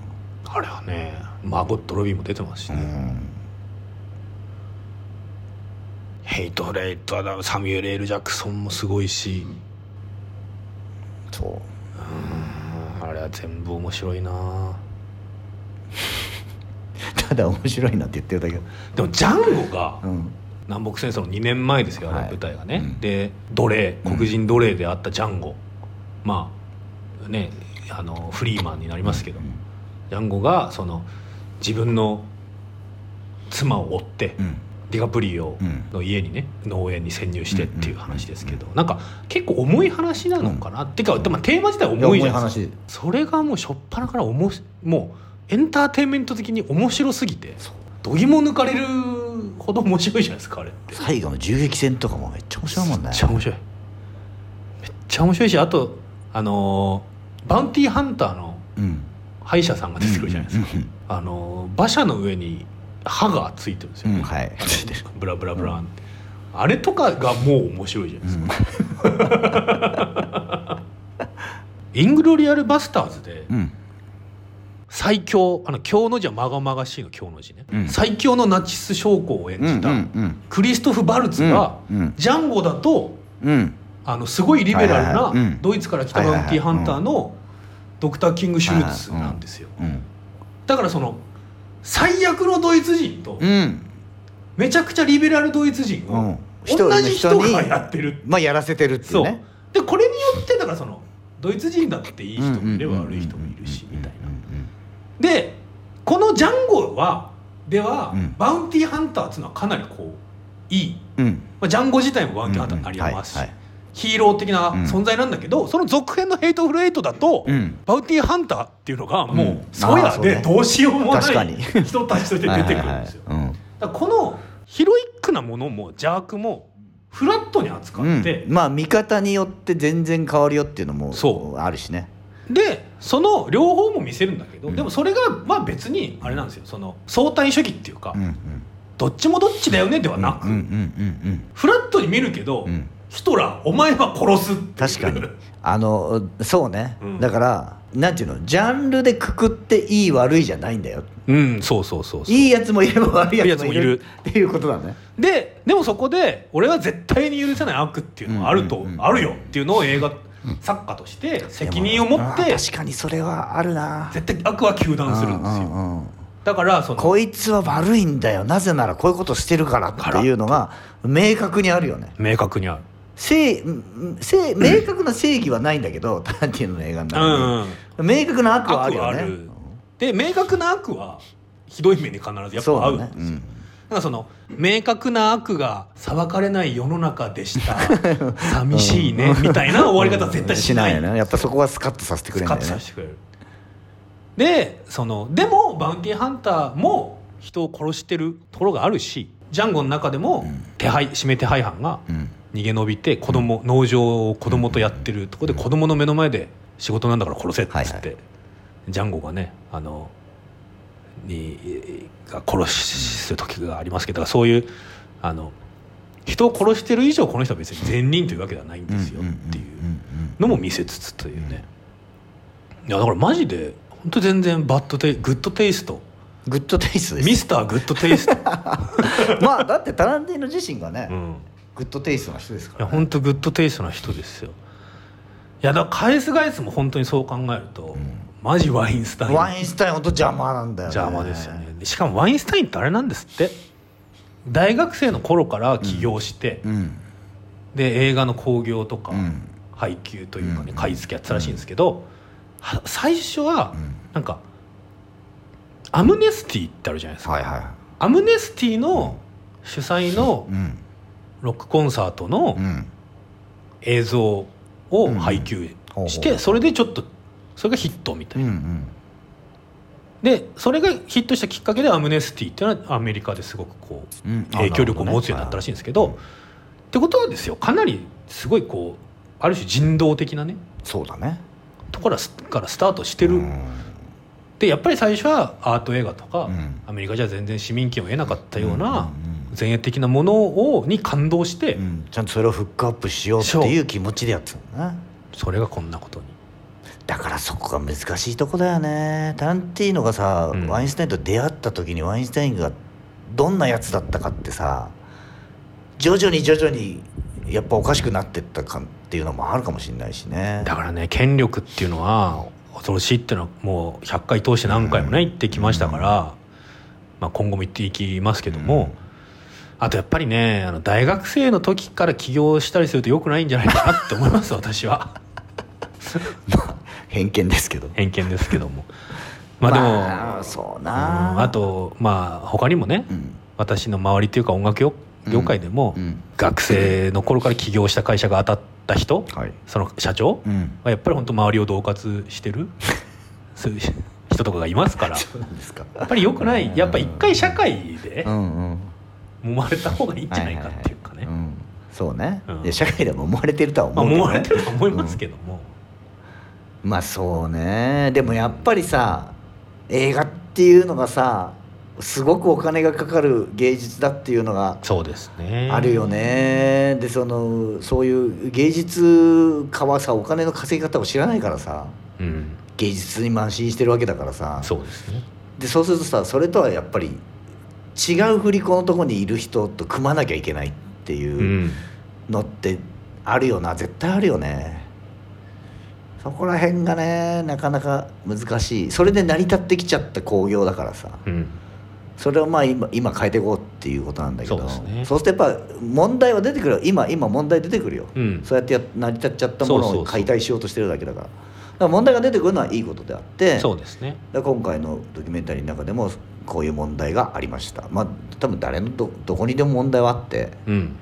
[SPEAKER 2] あれはねマーゴット・ロビーも出てますしね、
[SPEAKER 1] うん、
[SPEAKER 2] ヘイト・レイトだサミュエル・エル・ジャクソンもすごいし。
[SPEAKER 1] そう
[SPEAKER 2] あれは全部面白いな。
[SPEAKER 1] ただ面白いなって言ってるだけ。
[SPEAKER 2] でもジャンゴが
[SPEAKER 1] うん。
[SPEAKER 2] 南北戦争の2年前ですよあ
[SPEAKER 1] はい。
[SPEAKER 2] の舞台がね、
[SPEAKER 1] うん。
[SPEAKER 2] で奴隷黒人奴隷であったジャンゴ、まあねあのフリーマンになりますけど。も、ジャンゴがその自分の妻を追って、
[SPEAKER 1] うん
[SPEAKER 2] ディカプリオの家にね農園に潜入してっていう話ですけど、なんか結構重い話なのかな、っていうか、まあ、テーマ自体重いじゃないですか。それがもう初っ端からおもしもうエンターテインメント的に面白すぎて度肝抜かれるほど面白いじゃないですかあれって。
[SPEAKER 1] 最後の銃撃戦とかもめっちゃ面白いもんね。
[SPEAKER 2] めっちゃ面白い。めっちゃ面白いしあとあのーバウンティーハンターの
[SPEAKER 1] うん。
[SPEAKER 2] 歯医者さんが出てくるじゃないですか、あのー馬車の上に歯がついてるんですよ、
[SPEAKER 1] うんはい。
[SPEAKER 2] あ のブラブラブランって、あれとかがもう面白いじゃないですか、イングロリアルバスターズで
[SPEAKER 1] うん。
[SPEAKER 2] 最最強あの京の字はまがまがしいの京の字ね、
[SPEAKER 1] うん。
[SPEAKER 2] 最強のナチス将校を演じた、
[SPEAKER 1] うんうん
[SPEAKER 2] クリストフ・バルツが、
[SPEAKER 1] うんうん。
[SPEAKER 2] ジャンゴだと
[SPEAKER 1] うん。うん
[SPEAKER 2] あのすごいリベラルなん。ドイツから来たバウンティーハンターのドクター・キング・シュルツなんですよ。
[SPEAKER 1] うん
[SPEAKER 2] だからその最悪のドイツ人と
[SPEAKER 1] うん。
[SPEAKER 2] めちゃくちゃリベラルドイツ人を
[SPEAKER 1] うん。
[SPEAKER 2] 同じ人がやってる
[SPEAKER 1] まあやらせてるってい
[SPEAKER 2] そう。う
[SPEAKER 1] ね
[SPEAKER 2] でこれによってだからそのドイツ人だっていい人もいれば悪い人もいるしみたいな。でこのジャンゴはでは、
[SPEAKER 1] うん。
[SPEAKER 2] バウンティーハンターっていうのはかなりこういい、
[SPEAKER 1] うん。
[SPEAKER 2] まあ、ジャンゴ自体もバウンティーハンターになりますし、
[SPEAKER 1] はいはい
[SPEAKER 2] ヒーロー的な存在なんだけど、その続編の「ヘイトフル・エイト」だと、
[SPEAKER 1] うん。
[SPEAKER 2] バウンティーハンターっていうのがもう、
[SPEAKER 1] うん。
[SPEAKER 2] そうや
[SPEAKER 1] あーそうね。
[SPEAKER 2] でどうしようもない人たちとして出てくるんですよ。だこのヒロイックなものも邪悪もフラットに扱
[SPEAKER 1] うん
[SPEAKER 2] って、
[SPEAKER 1] うん。まあ見方によって全然変わるよっていうのも
[SPEAKER 2] そう。
[SPEAKER 1] あるしね。
[SPEAKER 2] でその両方も見せるんだけど、
[SPEAKER 1] うん
[SPEAKER 2] でもそれがまあ別にあれなんですよ。その相対主義っていうか、
[SPEAKER 1] うんうん。
[SPEAKER 2] どっちもどっちだよねではなく、
[SPEAKER 1] うんうんうん
[SPEAKER 2] フラットに見るけど、
[SPEAKER 1] うんうん
[SPEAKER 2] ヒトラーお前は殺すって
[SPEAKER 1] 確かに。あのそうね、
[SPEAKER 2] うん。
[SPEAKER 1] だからなんていうのジャンルでくくっていい悪いじゃないんだよ。
[SPEAKER 2] うんそうそうそうそう。
[SPEAKER 1] いいやつもいれば悪いやつもいるっていうことだね。
[SPEAKER 2] ででもそこで俺は絶対に許せない悪っていうのがあると、
[SPEAKER 1] うんうん。うん
[SPEAKER 2] あるよ。っていうのを映画作家として責任を持って
[SPEAKER 1] でもあー確かにそれはあるな。
[SPEAKER 2] 絶対悪は糾弾するんですよ、
[SPEAKER 1] うんうんうん。
[SPEAKER 2] だからその
[SPEAKER 1] こいつは悪いんだよ。なぜならこういうことしてるからっていうのが明確にあるよね。
[SPEAKER 2] 明確にある
[SPEAKER 1] 正うん正明確な正義はないんだけど タランティーノの映画の
[SPEAKER 2] うん
[SPEAKER 1] 中に明確な悪はあるよね。
[SPEAKER 2] で明確な悪はひどい目に必ずやっぱ合うんですよ、
[SPEAKER 1] うん。
[SPEAKER 2] だからその明確な悪が裁かれない世の中でした。寂しいねみたいな終わり方は絶対しない,、
[SPEAKER 1] よね。やっぱそこはスカッとさせてくれるん
[SPEAKER 2] カッ
[SPEAKER 1] だよね。
[SPEAKER 2] トさせてくれる。でそのでもバウンティーハンターも人を殺してるところがあるしジャンゴの中でも手配指名手配犯が
[SPEAKER 1] うん
[SPEAKER 2] 逃げ延びて子供、農場を子供とやってるところで子供の目の前で仕事なんだから殺せっつって、
[SPEAKER 1] はいはい。
[SPEAKER 2] ジャンゴがねあのにが殺す時がありますけどそういうあの人を殺してる以上この人は別に善人というわけではないんですよっていうのも見せつつというねいやだからマジで本当全然バッドテイグッドテイスト
[SPEAKER 1] グッドテイストです
[SPEAKER 2] ミスターグッドテイスト、
[SPEAKER 1] まあだってタランティーノ自身がね、
[SPEAKER 2] うん、
[SPEAKER 1] グッドテイストな人ですか
[SPEAKER 2] いや
[SPEAKER 1] ら、ね、
[SPEAKER 2] 本当グッドテイストな人ですよ。いやだから返す返すも本当にそう考えると、マジワインスタイン。
[SPEAKER 1] ワインスタイン本当邪魔なんだよね。
[SPEAKER 2] 邪魔ですよね。でしかもワインスタインってあれなんですって。大学生の頃から起業して、
[SPEAKER 1] うん。
[SPEAKER 2] で映画の興行とか、
[SPEAKER 1] うん。
[SPEAKER 2] 配給というかね
[SPEAKER 1] うん。
[SPEAKER 2] 買い付けやってたらしいんですけど、は最初は
[SPEAKER 1] うん。
[SPEAKER 2] なんかアムネスティってあるじゃないですか、
[SPEAKER 1] はいは
[SPEAKER 2] アムネスティの主催の
[SPEAKER 1] いうん
[SPEAKER 2] ロックコンサートの
[SPEAKER 1] うん。
[SPEAKER 2] 映像を配給してそれでちょっとそれがヒットみたいな、でそれがヒットしたきっかけでアムネスティっていうのはアメリカですごくこう
[SPEAKER 1] うん。
[SPEAKER 2] 影響力を持つようになったらしいんですけどってことはですよかなりすごいこうある種人道的なね
[SPEAKER 1] そうだね。
[SPEAKER 2] ところからスタートしてる、
[SPEAKER 1] うん。
[SPEAKER 2] でやっぱり最初はアート映画とか、
[SPEAKER 1] うん。
[SPEAKER 2] アメリカじゃ全然市民権を得なかったような
[SPEAKER 1] うん
[SPEAKER 2] 前衛的なものをに感動して、
[SPEAKER 1] うん。ちゃんとそれをフックアップしようっていう気持ちでやってたんだな。
[SPEAKER 2] それがこんなことに。
[SPEAKER 1] だからそこが難しいとこだよね。タランティーノがさ、
[SPEAKER 2] うん。
[SPEAKER 1] ワインスタインと出会った時にワインスタインがどんなやつだったかってさ徐々に徐々にやっぱおかしくなってったかっていうのもあるかもしれないしね。
[SPEAKER 2] だからね権力っていうのは恐ろしいっていうのはもう100回通して何回もね言ってきましたから、まあ、今後も言っていきますけども、
[SPEAKER 1] うん
[SPEAKER 2] あとやっぱりねあの大学生の時から起業したりするとよくないんじゃないかなって思います私は。
[SPEAKER 1] 偏見ですけど。
[SPEAKER 2] 偏見ですけども。まあでも、
[SPEAKER 1] まあそうな、
[SPEAKER 2] うんあとまあ他にもね、
[SPEAKER 1] うん。
[SPEAKER 2] 私の周りっていうか音楽業業界でも、
[SPEAKER 1] うん。
[SPEAKER 2] 学生の頃から起業した会社が当たった人、
[SPEAKER 1] はい。
[SPEAKER 2] その社長
[SPEAKER 1] うん。
[SPEAKER 2] はやっぱり本当周りを恫喝してる そういう人とかがいますから。やっぱり良くない。やっぱ一回社会で
[SPEAKER 1] うんうん
[SPEAKER 2] 揉まれた方がいいんじゃないかっていうかね。
[SPEAKER 1] はははうん。そうね、
[SPEAKER 2] うん。
[SPEAKER 1] 社会でも思われてるとは
[SPEAKER 2] まあ
[SPEAKER 1] 思うけど、ね
[SPEAKER 2] 揉まれてると思いますけども、
[SPEAKER 1] まあそうね。でもやっぱりさ映画っていうのがさすごくお金がかかる芸術だっていうのが
[SPEAKER 2] そうですね。
[SPEAKER 1] あるよね。でそのそういう芸術家はさお金の稼ぎ方を知らないからさ
[SPEAKER 2] うん。
[SPEAKER 1] 芸術に慢心してるわけだからさ。
[SPEAKER 2] そうですね。
[SPEAKER 1] でそうするとさそれとはやっぱり違う振り子のとこにいる人と組まなきゃいけないって
[SPEAKER 2] う
[SPEAKER 1] いうんのってあるよな。絶対あるよね。そこら辺がねなかなか難しい。それで成り立ってきちゃった興行だからさ。
[SPEAKER 2] うん。
[SPEAKER 1] それをまあ今今変えていこうっていうことなんだけど。
[SPEAKER 2] そうね。
[SPEAKER 1] そうするとやっぱ問題は出てくるよ。今今問題出てくるよ、
[SPEAKER 2] うん。
[SPEAKER 1] そうやってや成り立っちゃったもの
[SPEAKER 2] そうそうそう。
[SPEAKER 1] を解体しようとしてるだけだからだから問題が出てくるのはいいことであって
[SPEAKER 2] そうですね。
[SPEAKER 1] 今回のドキュメンタリーの中でもこういう問題がありました。まあ多分誰のどどこにでも問題はあって
[SPEAKER 2] うん。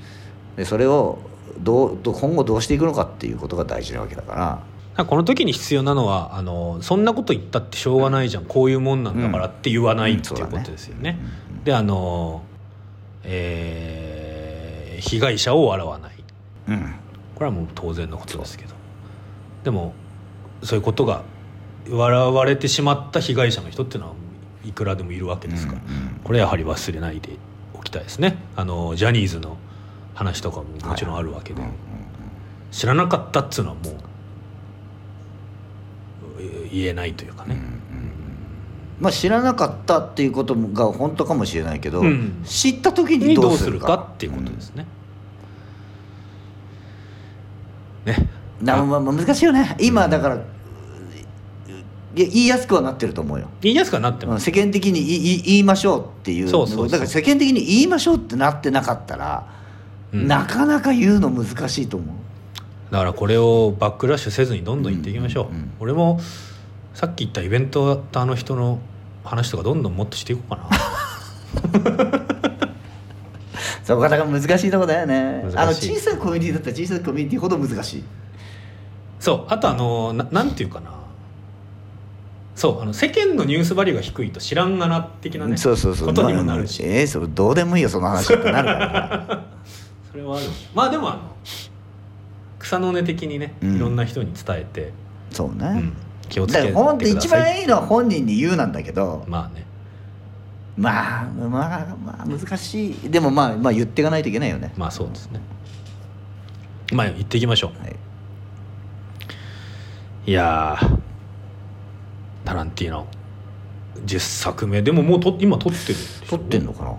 [SPEAKER 1] でそれをどう今後どうしていくのかっていうことが大事なわけだから。
[SPEAKER 2] この時に必要なのはあのそんなこと言ったってしょうがないじゃん、こういうもんなんだからって言わない、
[SPEAKER 1] うん
[SPEAKER 2] っていうことですよね。
[SPEAKER 1] うん。
[SPEAKER 2] であの、えー被害者を笑わない。
[SPEAKER 1] うん。
[SPEAKER 2] これはもう当然のことですけど。でもそういうことが笑われてしまった被害者の人っていうのはいくらでもいるわけですから、
[SPEAKER 1] うんうん。
[SPEAKER 2] これやはり忘れないでおきたいですね。あのジャニーズの話とかももちろんあるわけで、
[SPEAKER 1] うんうん
[SPEAKER 2] 知らなかったっつうのはもうえ言えないというかね、
[SPEAKER 1] まあ知らなかったっていうことが本当かもしれないけど、
[SPEAKER 2] うん。
[SPEAKER 1] 知った時に
[SPEAKER 2] に
[SPEAKER 1] ど
[SPEAKER 2] どうする
[SPEAKER 1] か
[SPEAKER 2] かっていうことですね、ね。
[SPEAKER 1] なまあ。まあ難しいよね。今だから、言いやすくはなってると思うよ。
[SPEAKER 2] 言いやすくはなってます、
[SPEAKER 1] うん世間的に言い言いましょうっていう。
[SPEAKER 2] そうそう
[SPEAKER 1] だから世間的に言いましょうってなってなかったら、
[SPEAKER 2] うん。
[SPEAKER 1] なかなか言うの難しいと思う。
[SPEAKER 2] だからこれをバックラッシュせずにどんどん行っていきましょう、
[SPEAKER 1] うんうんうん
[SPEAKER 2] 俺もさっき言ったイベントやったあの人の話とかどんどんもっとしていこうかな。
[SPEAKER 1] そこがだから難しいとこだよね。あの小さいコミュニティだったら小さいコミュニティほど難しい。
[SPEAKER 2] そう。あとあのななんていうかなそうあの世間のニュースバリューが低いと知らんがな的なね
[SPEAKER 1] そうそうそう。
[SPEAKER 2] ことにもなるし、
[SPEAKER 1] まあえーそれどうでもいいよその話ってなるから。
[SPEAKER 2] それはある。まあでもあの草の根的にね、
[SPEAKER 1] うん。
[SPEAKER 2] いろんな人に伝えて、
[SPEAKER 1] そうね、
[SPEAKER 2] うん気をつ
[SPEAKER 1] だ
[SPEAKER 2] けてください。
[SPEAKER 1] 番いいのは本人に言うなんだけど。
[SPEAKER 2] まあね。
[SPEAKER 1] まあまあまあ難しい。でもまあまあ言っていかないといけないよね。
[SPEAKER 2] まあそうですね。まあ行っていきましょう。
[SPEAKER 1] はい。
[SPEAKER 2] いやータランティーノ。10作目。でももうと今撮ってる
[SPEAKER 1] 撮ってんのかな？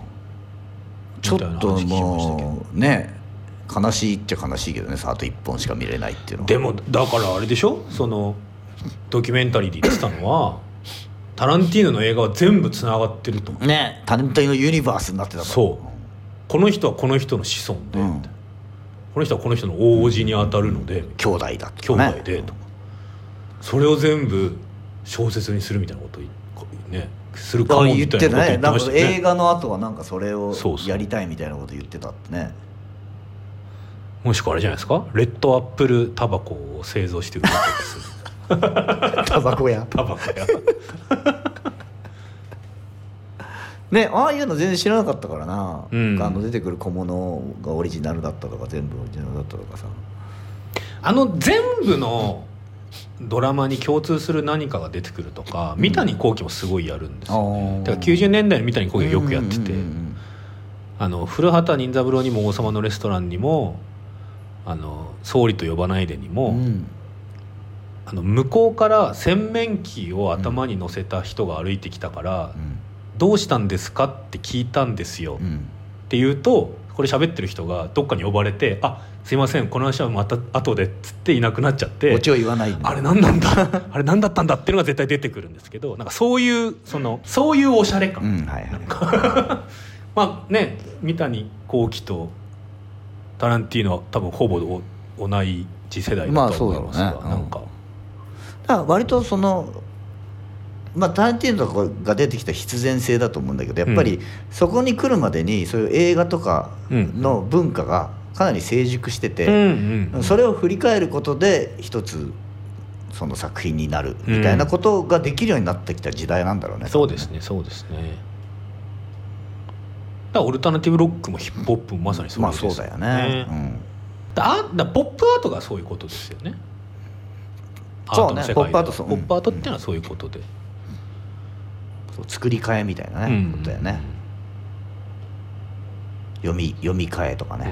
[SPEAKER 1] ちょっともうね悲しいっちゃ悲しいけどね。さあと1本しか見れないっていうのは。
[SPEAKER 2] でもだからあれでしょ？そのドキュメンタリーで言ってたのはタランティーノの映画は全部つながってると
[SPEAKER 1] ねタレントのユニバースになってたから。
[SPEAKER 2] そう。この人はこの人の子孫で、
[SPEAKER 1] うん。
[SPEAKER 2] この人はこの人の大叔父に当たるので、
[SPEAKER 1] 兄弟だ
[SPEAKER 2] 兄弟でとか、それを全部小説にするみたいなことをねするかもみ
[SPEAKER 1] ったて
[SPEAKER 2] いなこと言って
[SPEAKER 1] ね。なんか
[SPEAKER 2] ましたよね
[SPEAKER 1] 映画の後はなんかそれをやりたいみたいなこと言ってたってね。
[SPEAKER 2] もしくはあれじゃないですか？レッドアップルタバコを製造して売るとかする。
[SPEAKER 1] タバコ屋。
[SPEAKER 2] タバコや
[SPEAKER 1] ねああいうの全然知らなかったからな、
[SPEAKER 2] うん。
[SPEAKER 1] あの出てくる小物がオリジナルだったとか全部オリジナルだったとかさ。
[SPEAKER 2] あの全部のドラマに共通する何かが出てくるとか三谷幸喜もすごいやるんですよ、ね。だから90年代の三谷幸喜がよくやってて、
[SPEAKER 1] うんうん
[SPEAKER 2] あの古畑任三郎にも「王様のレストラン」にも「あの総理と呼ばないで」にも、
[SPEAKER 1] うん。うん
[SPEAKER 2] あの向こうから洗面器を頭に乗せた人が歩いてきたから「どうしたんですか?」って聞いたんですよ、っ
[SPEAKER 1] うん。うん
[SPEAKER 2] て言うとこれ喋ってる人がどっかに呼ばれて「あすいませんこの話はまた後で」っつっていなくなっちゃってあれ何なんだ？あれ何だったんだっていうのが絶対出てくるんですけどなんかそういうそのそういうおしゃれ感、
[SPEAKER 1] うんはいはい。
[SPEAKER 2] まあね三谷幸喜とタランティーノは多分ほぼお同い次世代だと思いますが、
[SPEAKER 1] まあね。
[SPEAKER 2] なんか、
[SPEAKER 1] だから割とそのまあタランティーノとかが出てきた必然性だと思うんだけどやっぱり
[SPEAKER 2] うん。
[SPEAKER 1] そこに来るまでにそういう映画とかの文化がかなり成熟してて、
[SPEAKER 2] うんうん
[SPEAKER 1] それを振り返ることで一つその作品になるみたいなことができるようになってきた時代なんだろうね。
[SPEAKER 2] そうですねそうですね。だオルタナティブロックもヒップホップもまさにそう
[SPEAKER 1] まあ
[SPEAKER 2] です
[SPEAKER 1] そうだよね。うん。
[SPEAKER 2] だだポップアートがそういうことですよね。
[SPEAKER 1] そうねポップアート
[SPEAKER 2] ポップアートっていうのはそういうことで、
[SPEAKER 1] そう作り替えみたいなね、ことだよね。読み読み替えとかね。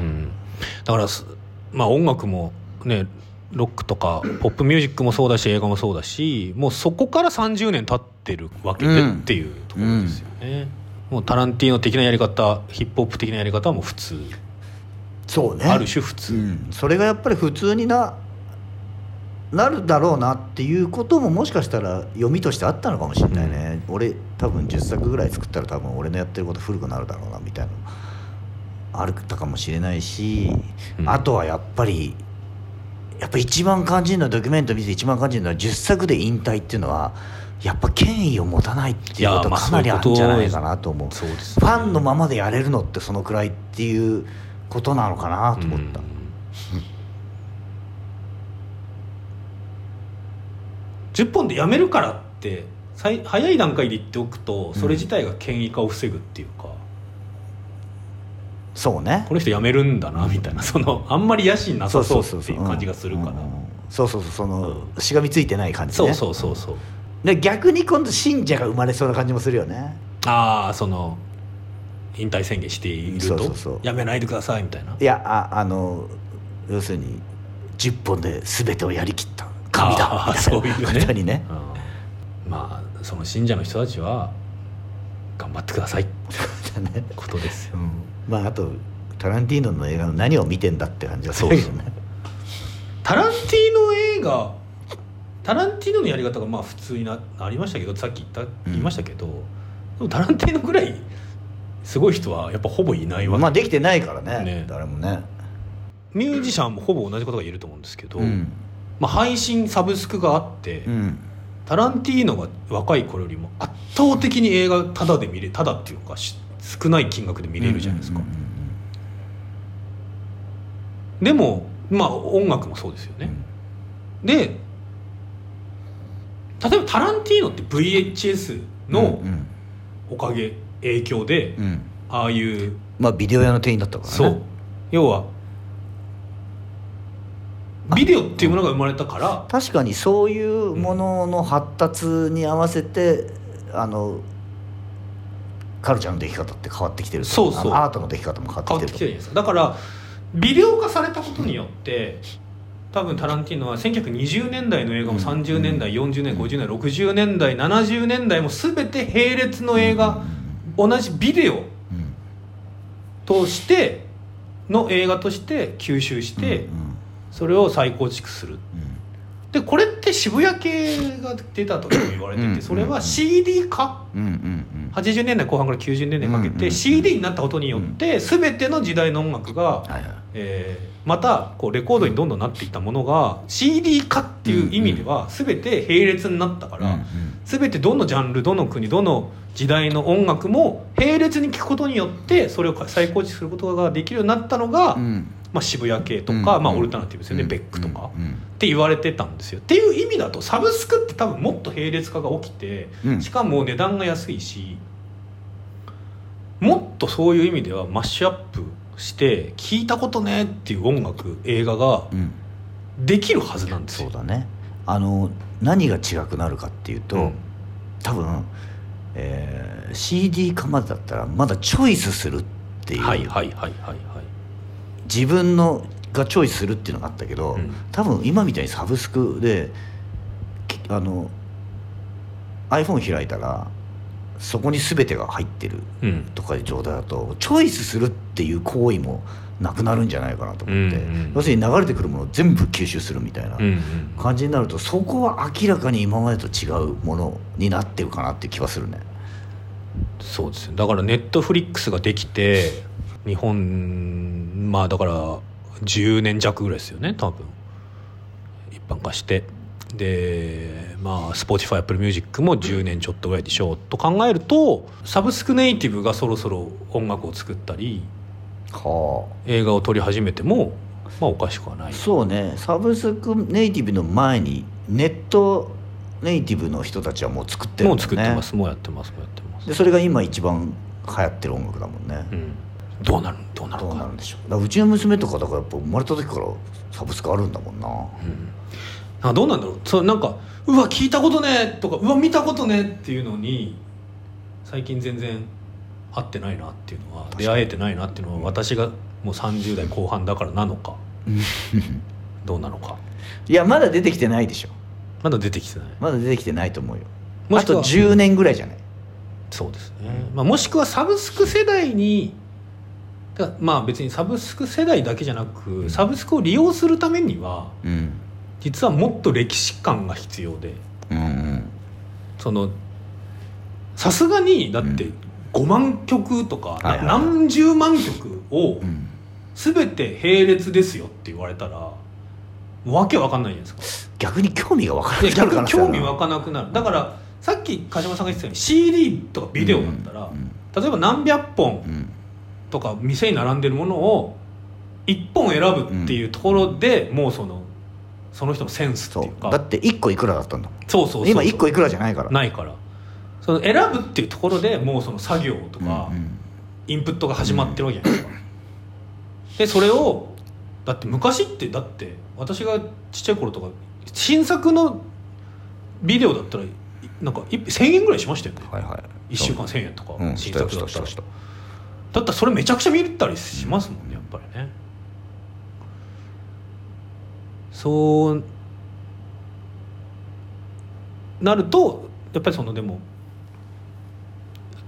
[SPEAKER 2] うんだからすまあ音楽もねロックとかポップミュージックもそうだし映画もそうだしもうそこから30年経ってるわけで
[SPEAKER 1] うん。
[SPEAKER 2] っていうところですよね、もうタランティーノ的なやり方ヒップホップ的なやり方はもう普通、
[SPEAKER 1] そうね。
[SPEAKER 2] ある種普通、
[SPEAKER 1] うん、それがやっぱり普通にななるだろうなっていうことももしかしたら読みとしてあったのかもしれないね、俺多分10作ぐらい作ったら多分俺のやってること古くなるだろうなみたいな。のあったかもしれないし、
[SPEAKER 2] うん。
[SPEAKER 1] あとはやっぱりやっぱ一番肝心なドキュメント見て一番肝心なのは10作で引退っていうのはやっぱ権威を持たないっていうことかなりあるんじゃないかなと思う。
[SPEAKER 2] そうです
[SPEAKER 1] ファンのままでやれるのってそのくらいっていうことなのかなと思った、
[SPEAKER 2] うん。10本でやめるからってさい早い段階で言っておくとそれ自体が権威化を防ぐっていうか、
[SPEAKER 1] そうね。
[SPEAKER 2] この人辞めるんだなみたいな。そのあんまり野心なさそうっていう感じがするから
[SPEAKER 1] うんうんそうそうそうその、しがみついてない感じね。
[SPEAKER 2] そうそうそうそう。
[SPEAKER 1] で逆に今度信者が生まれそうな感じもするよね。
[SPEAKER 2] ああその引退宣言しているとやめないでくださいみたいな。い
[SPEAKER 1] やああの要するに10本で全てをやりきった。神だ。みたい
[SPEAKER 2] そういうね。
[SPEAKER 1] にね。
[SPEAKER 2] うん。まあその信者の人たちは頑張ってください。って
[SPEAKER 1] ね。
[SPEAKER 2] ことですよ
[SPEAKER 1] まああとタランティーノの映画の何を見てんだって感じがするけどね。
[SPEAKER 2] タランティーノ映画タランティーノのやり方がまあ普通にななりましたけどさっき言った言いましたけど、でもタランティーノぐらいすごい人はやっぱほぼいないわけ、
[SPEAKER 1] まあできてないからね。
[SPEAKER 2] ね。
[SPEAKER 1] 誰もね。
[SPEAKER 2] ミュージシャンもほぼ同じことが言えると思うんですけど、
[SPEAKER 1] うん。
[SPEAKER 2] まあ、配信サブスクがあって、
[SPEAKER 1] うん。
[SPEAKER 2] タランティーノが若い頃よりも圧倒的に映画タダで見れタダっていうかし少ない金額で見れるじゃないですか、
[SPEAKER 1] うんうんうん
[SPEAKER 2] でもまあ音楽もそうですよね、で例えばタランティーノって VHS
[SPEAKER 1] うん
[SPEAKER 2] の
[SPEAKER 1] うん
[SPEAKER 2] おかげ影響で、
[SPEAKER 1] うん。
[SPEAKER 2] ああいう
[SPEAKER 1] まあビデオ屋の店員だったからね。
[SPEAKER 2] そう。要はビデオっていうものが生まれたから
[SPEAKER 1] 確かにそういうものの発達に合わせて、あのカルチャーの出来方って変わってきてると。
[SPEAKER 2] そうそう。
[SPEAKER 1] アートの出来方も変わってきてる
[SPEAKER 2] ってきてるじゃないです。かだからビデオ化されたことによって多分タランティーノは1920年代の映画も
[SPEAKER 1] うん。
[SPEAKER 2] 30年代40年50年60年代70年代も全て並列の映画同じビデオ
[SPEAKER 1] うん。
[SPEAKER 2] としての映画として吸収して
[SPEAKER 1] うん。
[SPEAKER 2] それを再構築する。
[SPEAKER 1] うん。
[SPEAKER 2] でこれって渋谷系が出たとも言われて
[SPEAKER 1] うん。
[SPEAKER 2] てそれは CD 化
[SPEAKER 1] うん。うん。うん
[SPEAKER 2] 80年代後半から90年代にかけて CD になったことによって全ての時代の音楽がえーまたこうレコードにどんどんなっていったものが CD 化っていう意味では全て並列になったから全てどのジャンルどの国どの時代の音楽も並列に聴くことによってそれを再構築することができるようになったのが、
[SPEAKER 1] うん。
[SPEAKER 2] まあ、渋谷系とか、
[SPEAKER 1] うん。
[SPEAKER 2] まあ、オルタナティブですよね、
[SPEAKER 1] うん。
[SPEAKER 2] ベックとか、
[SPEAKER 1] うん。
[SPEAKER 2] って言われてたんですよ。っていう意味だとサブスクって多分もっと並列化が起きて、
[SPEAKER 1] うん。
[SPEAKER 2] しかも値段が安いしもっとそういう意味ではマッシュアップして聞いたことねっていう音楽映画が
[SPEAKER 1] うん。
[SPEAKER 2] できるはずなんですよ。
[SPEAKER 1] そうだね。あの何が違くなるかっていうと、
[SPEAKER 2] うん。
[SPEAKER 1] 多分、えー CD 化までだったらまだチョイスするっていう、
[SPEAKER 2] はいはいはいはいはい。
[SPEAKER 1] 自分のがチョイスするっていうのがあったけど、
[SPEAKER 2] うん。
[SPEAKER 1] 多分今みたいにサブスクできあの iPhone 開いたらそこに全てが入ってる
[SPEAKER 2] うん。
[SPEAKER 1] とかいう状態だとチョイスするっていう行為もなくなるんじゃないかなと思って、
[SPEAKER 2] うんうん。
[SPEAKER 1] 要するに流れてくるものを全部吸収するみたいな感じになるとそこは明らかに今までと違うものになってるかなって気はするね。
[SPEAKER 2] そうですよ。だからネットフリックスができて日本まあだから10年弱ぐらいですよね多分。一般化してでまあ Spotify Apple Music も10年ちょっとぐらいでしょうと考えるとサブスクネイティブがそろそろ音楽を作ったり
[SPEAKER 1] は
[SPEAKER 2] 映画を撮り始めてもまあおかしくはな
[SPEAKER 1] あ、
[SPEAKER 2] い。
[SPEAKER 1] そうね。サブスクネイティブの前にネットネイティブの人たちはもう作ってる
[SPEAKER 2] も
[SPEAKER 1] もね。
[SPEAKER 2] うん作ってます。もうやってます。もうやってます、
[SPEAKER 1] でそれが今一番流行ってる音楽だもんね、
[SPEAKER 2] うん、どうなるどうなるか。
[SPEAKER 1] どうなるんでしょう。うちの娘とかだからやっぱ生まれた時からサブスクあるんだもんな、
[SPEAKER 2] うん、あどうなんだろう？そうなんかうわ聞いたことねとかうわ見たことねっていうのに最近全然会ってないなっていうのは出会えてないなっていうのは私がもう30代後半だからなのか どうなのか。
[SPEAKER 1] いやまだ出てきてないでしょ。
[SPEAKER 2] まだ出てきてない。
[SPEAKER 1] まだ出てきてないと思うよ。
[SPEAKER 2] もし
[SPEAKER 1] あと10年ぐらいじゃない。
[SPEAKER 2] そうですね、まあ、もしくはサブスク世代にまあ別にサブスク世代だけじゃなくサブスクを利用するためには
[SPEAKER 1] うん
[SPEAKER 2] 実はもっと歴史観が必要で
[SPEAKER 1] うんうん。
[SPEAKER 2] そのさすがにだって
[SPEAKER 1] うん。
[SPEAKER 2] 5万曲とか、
[SPEAKER 1] はいはい
[SPEAKER 2] な何十万曲を
[SPEAKER 1] うん。
[SPEAKER 2] 全て並列ですよって言われたらわけわかんないじゃないですか。
[SPEAKER 1] 逆に興味が分からなくなる可能性ある
[SPEAKER 2] 興味湧かなくなる。だからさっき鹿島さんが言ってたように CD とかビデオだったら、
[SPEAKER 1] うん。
[SPEAKER 2] 例えば何百本
[SPEAKER 1] うん。
[SPEAKER 2] とか店に並んでるものを1本選ぶっていうところで、もうそのその人のセンスって
[SPEAKER 1] そ
[SPEAKER 2] いうう。か
[SPEAKER 1] だって1個いくらだったんだもん。
[SPEAKER 2] そうそうそう
[SPEAKER 1] 今1個いくらじゃないから。
[SPEAKER 2] ないから。その選ぶっていうところでもうその作業とか、
[SPEAKER 1] うんうん。
[SPEAKER 2] インプットが始まってるわけじゃないですか、でそれをだって昔ってだって私がちっちゃい頃とか新作のビデオだったらなんか1 1000円ぐらいしましたよね、
[SPEAKER 1] はいはい。
[SPEAKER 2] 1週間1000円とか、
[SPEAKER 1] うん。
[SPEAKER 2] 新作だったら。だったらそれめちゃくちゃ見たりしますもんねやっぱりねそうなるとやっぱりそのでも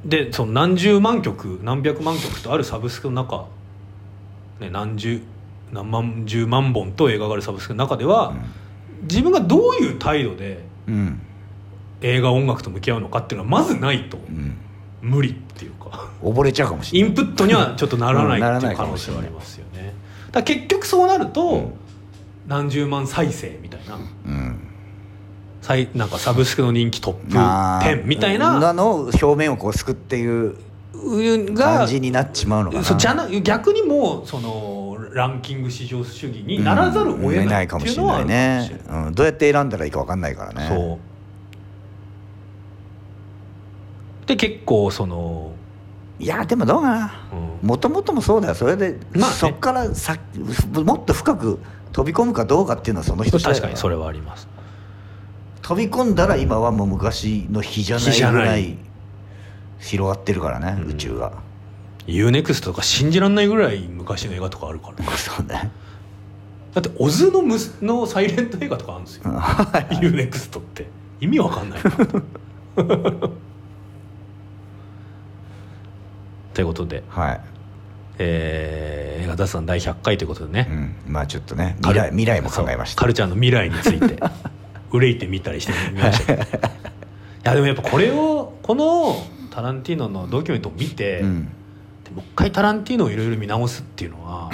[SPEAKER 2] でその何十万曲何百万曲とあるサブスクの中、ね、何十何万十万本と映画があるサブスクの中では、自分がどういう態度で
[SPEAKER 1] うん。
[SPEAKER 2] 映画音楽と向き合うのかっていうのはまずないと
[SPEAKER 1] うん。
[SPEAKER 2] 無理っていうか。
[SPEAKER 1] 溺れちゃうかもしれない。
[SPEAKER 2] インプットにはちょっとならないって
[SPEAKER 1] ないいうかもしれない。
[SPEAKER 2] 可能性はありますよね。だ結局そうなると、
[SPEAKER 1] うん
[SPEAKER 2] 何十万再生みたいな。
[SPEAKER 1] うん。
[SPEAKER 2] 再なんかサブスクの人気トップ
[SPEAKER 1] あー
[SPEAKER 2] 10みたいな。
[SPEAKER 1] の表面をこうすくっていう
[SPEAKER 2] が
[SPEAKER 1] 感じになっちまうのかな。
[SPEAKER 2] じゃな逆にもうそのランキング至上主義にならざるを得
[SPEAKER 1] うん
[SPEAKER 2] ないかもしれない
[SPEAKER 1] ね、うん、どうやって選んだらいいか分かんないからね。
[SPEAKER 2] で結構その、
[SPEAKER 1] いやでもどうかな。
[SPEAKER 2] うん。
[SPEAKER 1] もともともそうだよ。それで、
[SPEAKER 2] まあね。
[SPEAKER 1] そっからさもっと深く飛び込むかどうかっていうのはその人
[SPEAKER 2] 確かにそれはあります。
[SPEAKER 1] 飛び込んだら今はもう昔の日じゃ
[SPEAKER 2] ない。
[SPEAKER 1] ぐらい広がってるからね、
[SPEAKER 2] うん。
[SPEAKER 1] 宇宙が
[SPEAKER 2] UNEXT とか信じらんないぐらい昔の映画とかあるから。ね
[SPEAKER 1] そうね。
[SPEAKER 2] だってオズのむすのサイレント映画とかあるんですよ。UNEXT って。意味わかんないな ということで、
[SPEAKER 1] はい、
[SPEAKER 2] えー、映画雑談第100回ということでね、
[SPEAKER 1] うん、まあちょっとね未来未来も考えました。
[SPEAKER 2] カルチャーの未来について。憂いてみたりしてみました。けどいやでもやっぱこれをこのタランティーノのドキュメントを見て、
[SPEAKER 1] うん。
[SPEAKER 2] でもう一回タランティーノをいろいろ見直すっていうのは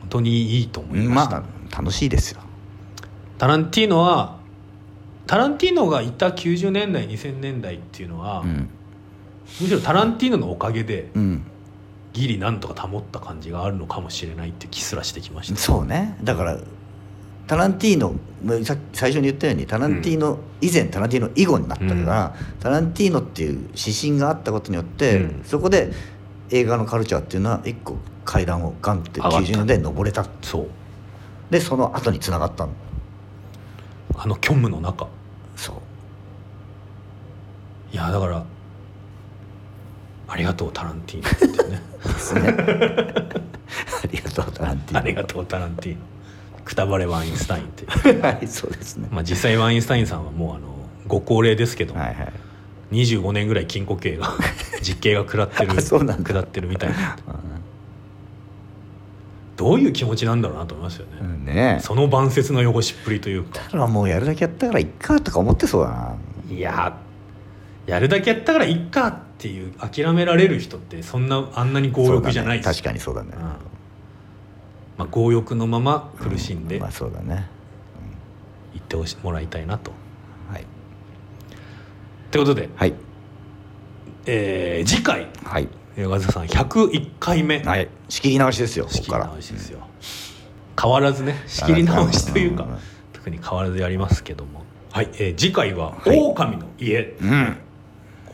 [SPEAKER 2] 本当にいいと思いました、
[SPEAKER 1] まあ楽しいですよ。
[SPEAKER 2] タランティーノはタランティーノがいた90年代2000年代っていうのは、
[SPEAKER 1] うん
[SPEAKER 2] むしろタランティーノのおかげで
[SPEAKER 1] うん。
[SPEAKER 2] ギリなんとか保った感じがあるのかもしれないって気すらしてきました。
[SPEAKER 1] そうね。だからタランティーノ最初に言ったようにタランティーノ、以前タランティーノ以後になったから、タランティーノっていう指針があったことによって、
[SPEAKER 2] うん。
[SPEAKER 1] そこで映画のカルチャーっていうのは一個階段をガンって
[SPEAKER 2] 上がった。
[SPEAKER 1] 90年代に登れた。
[SPEAKER 2] そう。
[SPEAKER 1] でその後につながったの。
[SPEAKER 2] あの虚無の中。
[SPEAKER 1] そう。
[SPEAKER 2] いやだからありがとうタランティーノってね
[SPEAKER 1] ですね。ありがとうタランティーノ。
[SPEAKER 2] ありがとうタランティーノ。くたばれワインスタインっていう。
[SPEAKER 1] はいそうですね、
[SPEAKER 2] まあ実際ワインスタインさんはもうあのご高齢ですけど、
[SPEAKER 1] はいはい。
[SPEAKER 2] 25年ぐらい禁錮刑が 実刑が食らってる
[SPEAKER 1] あそうなんだ。
[SPEAKER 2] 食らってるみたいな。どういう気持ちなんだろうなと思いますよね、
[SPEAKER 1] うんね。え
[SPEAKER 2] その晩節の汚しっぷりというか。
[SPEAKER 1] だからもうやるだけやったからいっかとか思ってそうだな。い
[SPEAKER 2] ややるだけやったからいっかっていう諦められる人ってそんなあんなに強欲じゃない
[SPEAKER 1] ね。確かにそうだね、
[SPEAKER 2] うん。まあ、強欲のまま苦しんで
[SPEAKER 1] まあそうだね。
[SPEAKER 2] 言ってほしもらいたいなと。
[SPEAKER 1] はい。
[SPEAKER 2] ということで、
[SPEAKER 1] はい。
[SPEAKER 2] えー次回
[SPEAKER 1] はい。
[SPEAKER 2] 映画座さん101回目
[SPEAKER 1] はい。仕切り直しですよこ
[SPEAKER 2] 仕切り直しですよ。変わらずね仕切り直しというか
[SPEAKER 1] うん。
[SPEAKER 2] 特に変わらずやりますけども。はい、えー次回は「
[SPEAKER 1] はい。
[SPEAKER 2] 狼の家」
[SPEAKER 1] うん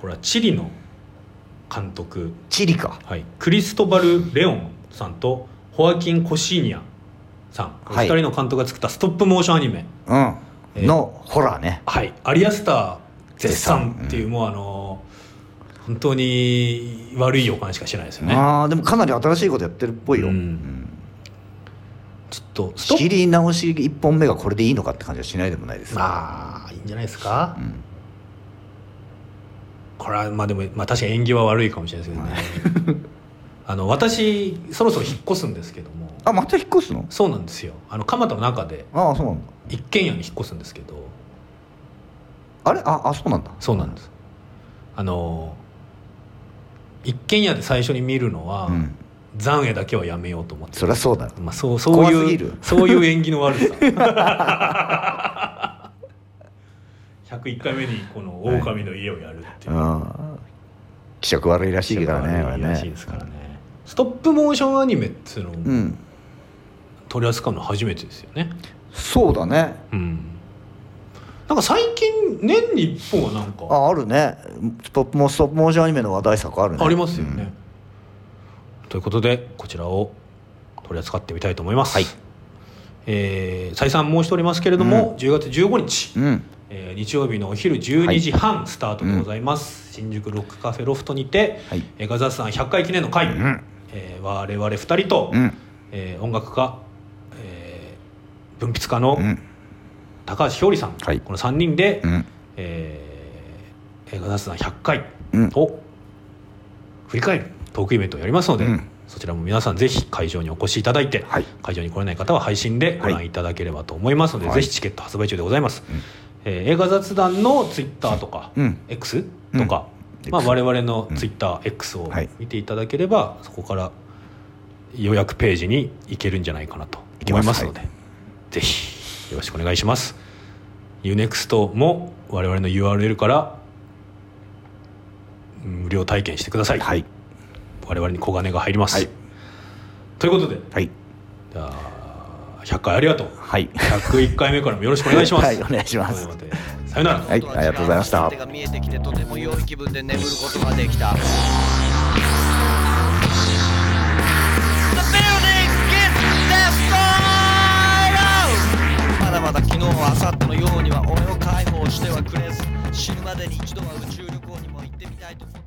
[SPEAKER 2] これはチリの監督、
[SPEAKER 1] チリか。
[SPEAKER 2] はい、クリストバル・レオンさんとホアキン・コシーニャさん、お
[SPEAKER 1] はい。
[SPEAKER 2] 二人の監督が作ったストップモーションアニメ。
[SPEAKER 1] うん、
[SPEAKER 2] えー。
[SPEAKER 1] のホラーね。
[SPEAKER 2] はい、アリアスター絶賛っていう、もうあの本当に悪い予感しかしないですよね。
[SPEAKER 1] ああでもかなり新しいことやってるっぽいよ、
[SPEAKER 2] うん。
[SPEAKER 1] うん。
[SPEAKER 2] ちょっとス
[SPEAKER 1] 仕切り直し1本目がこれでいいのかって感じはしないでもないです
[SPEAKER 2] まあいいんじゃないですか、
[SPEAKER 1] うん
[SPEAKER 2] これはまあでも、まあ、確かに縁起は悪いかもしれないですけどね。あの私そろそろ引っ越すんですけども。
[SPEAKER 1] あまた引っ越すの？
[SPEAKER 2] そうなんですよ。あの蒲田の中で
[SPEAKER 1] ああそうなんだ。
[SPEAKER 2] 一軒家に引っ越すんですけど。
[SPEAKER 1] あれ？ああそうなんだ。
[SPEAKER 2] そうなんです。あの一軒家で最初に見るのは、
[SPEAKER 1] うん。
[SPEAKER 2] 残影だけはやめようと思って。
[SPEAKER 1] そりゃそうだ
[SPEAKER 2] まあ、そうそういうそういう縁起の悪さ 101回目にこの狼の家をやるっていう、
[SPEAKER 1] うん気色悪いらしいからね
[SPEAKER 2] 悪いらしい
[SPEAKER 1] ね
[SPEAKER 2] ですからね。ストップモーションアニメっていうのを
[SPEAKER 1] うん。
[SPEAKER 2] 取り扱うの初めてですよね。
[SPEAKER 1] そうだね。
[SPEAKER 2] うん。なんか最近年に1本はなんか。
[SPEAKER 1] ああるね。ストップモストップモーションアニメの話題作あるね。
[SPEAKER 2] ありますよね、ということでこちらを取り扱ってみたいと思います、
[SPEAKER 1] はい。
[SPEAKER 2] えー再三申しておりますけれども、10月15日、
[SPEAKER 1] うん、うん
[SPEAKER 2] えー日曜日のお昼12時半スタートでございます、新宿ロックカフェロフトにて、
[SPEAKER 1] はい。
[SPEAKER 2] えーガザスさん100回記念の会、
[SPEAKER 1] ん
[SPEAKER 2] えー我々2人と、
[SPEAKER 1] うん。
[SPEAKER 2] えー音楽家、えー文筆家の
[SPEAKER 1] うん。
[SPEAKER 2] 高橋ひょうりさん、
[SPEAKER 1] はい。
[SPEAKER 2] この3人で、
[SPEAKER 1] うん。
[SPEAKER 2] えー、ガザスさん100回
[SPEAKER 1] うん。
[SPEAKER 2] を振り返るトークイベントをやりますので、
[SPEAKER 1] うん。
[SPEAKER 2] そちらも皆さんぜひ会場にお越しいただいて、
[SPEAKER 1] はい。
[SPEAKER 2] 会場に来れない方は配信でご覧いただければと思いますので、
[SPEAKER 1] はい。
[SPEAKER 2] ぜひチケット発売中でございます、えー映画雑談のツイッターとか、
[SPEAKER 1] うん。
[SPEAKER 2] X とか、
[SPEAKER 1] うん
[SPEAKER 2] まあ、我々のツイッター X を
[SPEAKER 1] はい。
[SPEAKER 2] 見ていただければ、そこから予約ページに行けるんじゃないかなと思いますのでぜひよろしくお願いします。UNEXT も我々の URL から無料体験してください、
[SPEAKER 1] はい。
[SPEAKER 2] 我々に小金が入ります、
[SPEAKER 1] はい。
[SPEAKER 2] ということで。
[SPEAKER 1] はい。
[SPEAKER 2] じゃあ100回ありがとう。
[SPEAKER 1] はい。
[SPEAKER 2] 101回目からもよろしくお願いします。
[SPEAKER 1] はいお願いします。
[SPEAKER 2] ということでさよなら、
[SPEAKER 1] はいありがとうございました。
[SPEAKER 3] 手が見えてきてとても良い気分で眠ることができた!まだまだ昨日は明後日のようには俺を解放してはくれず死ぬまでに一度は宇宙旅行にも行ってみたいと思ったりもするが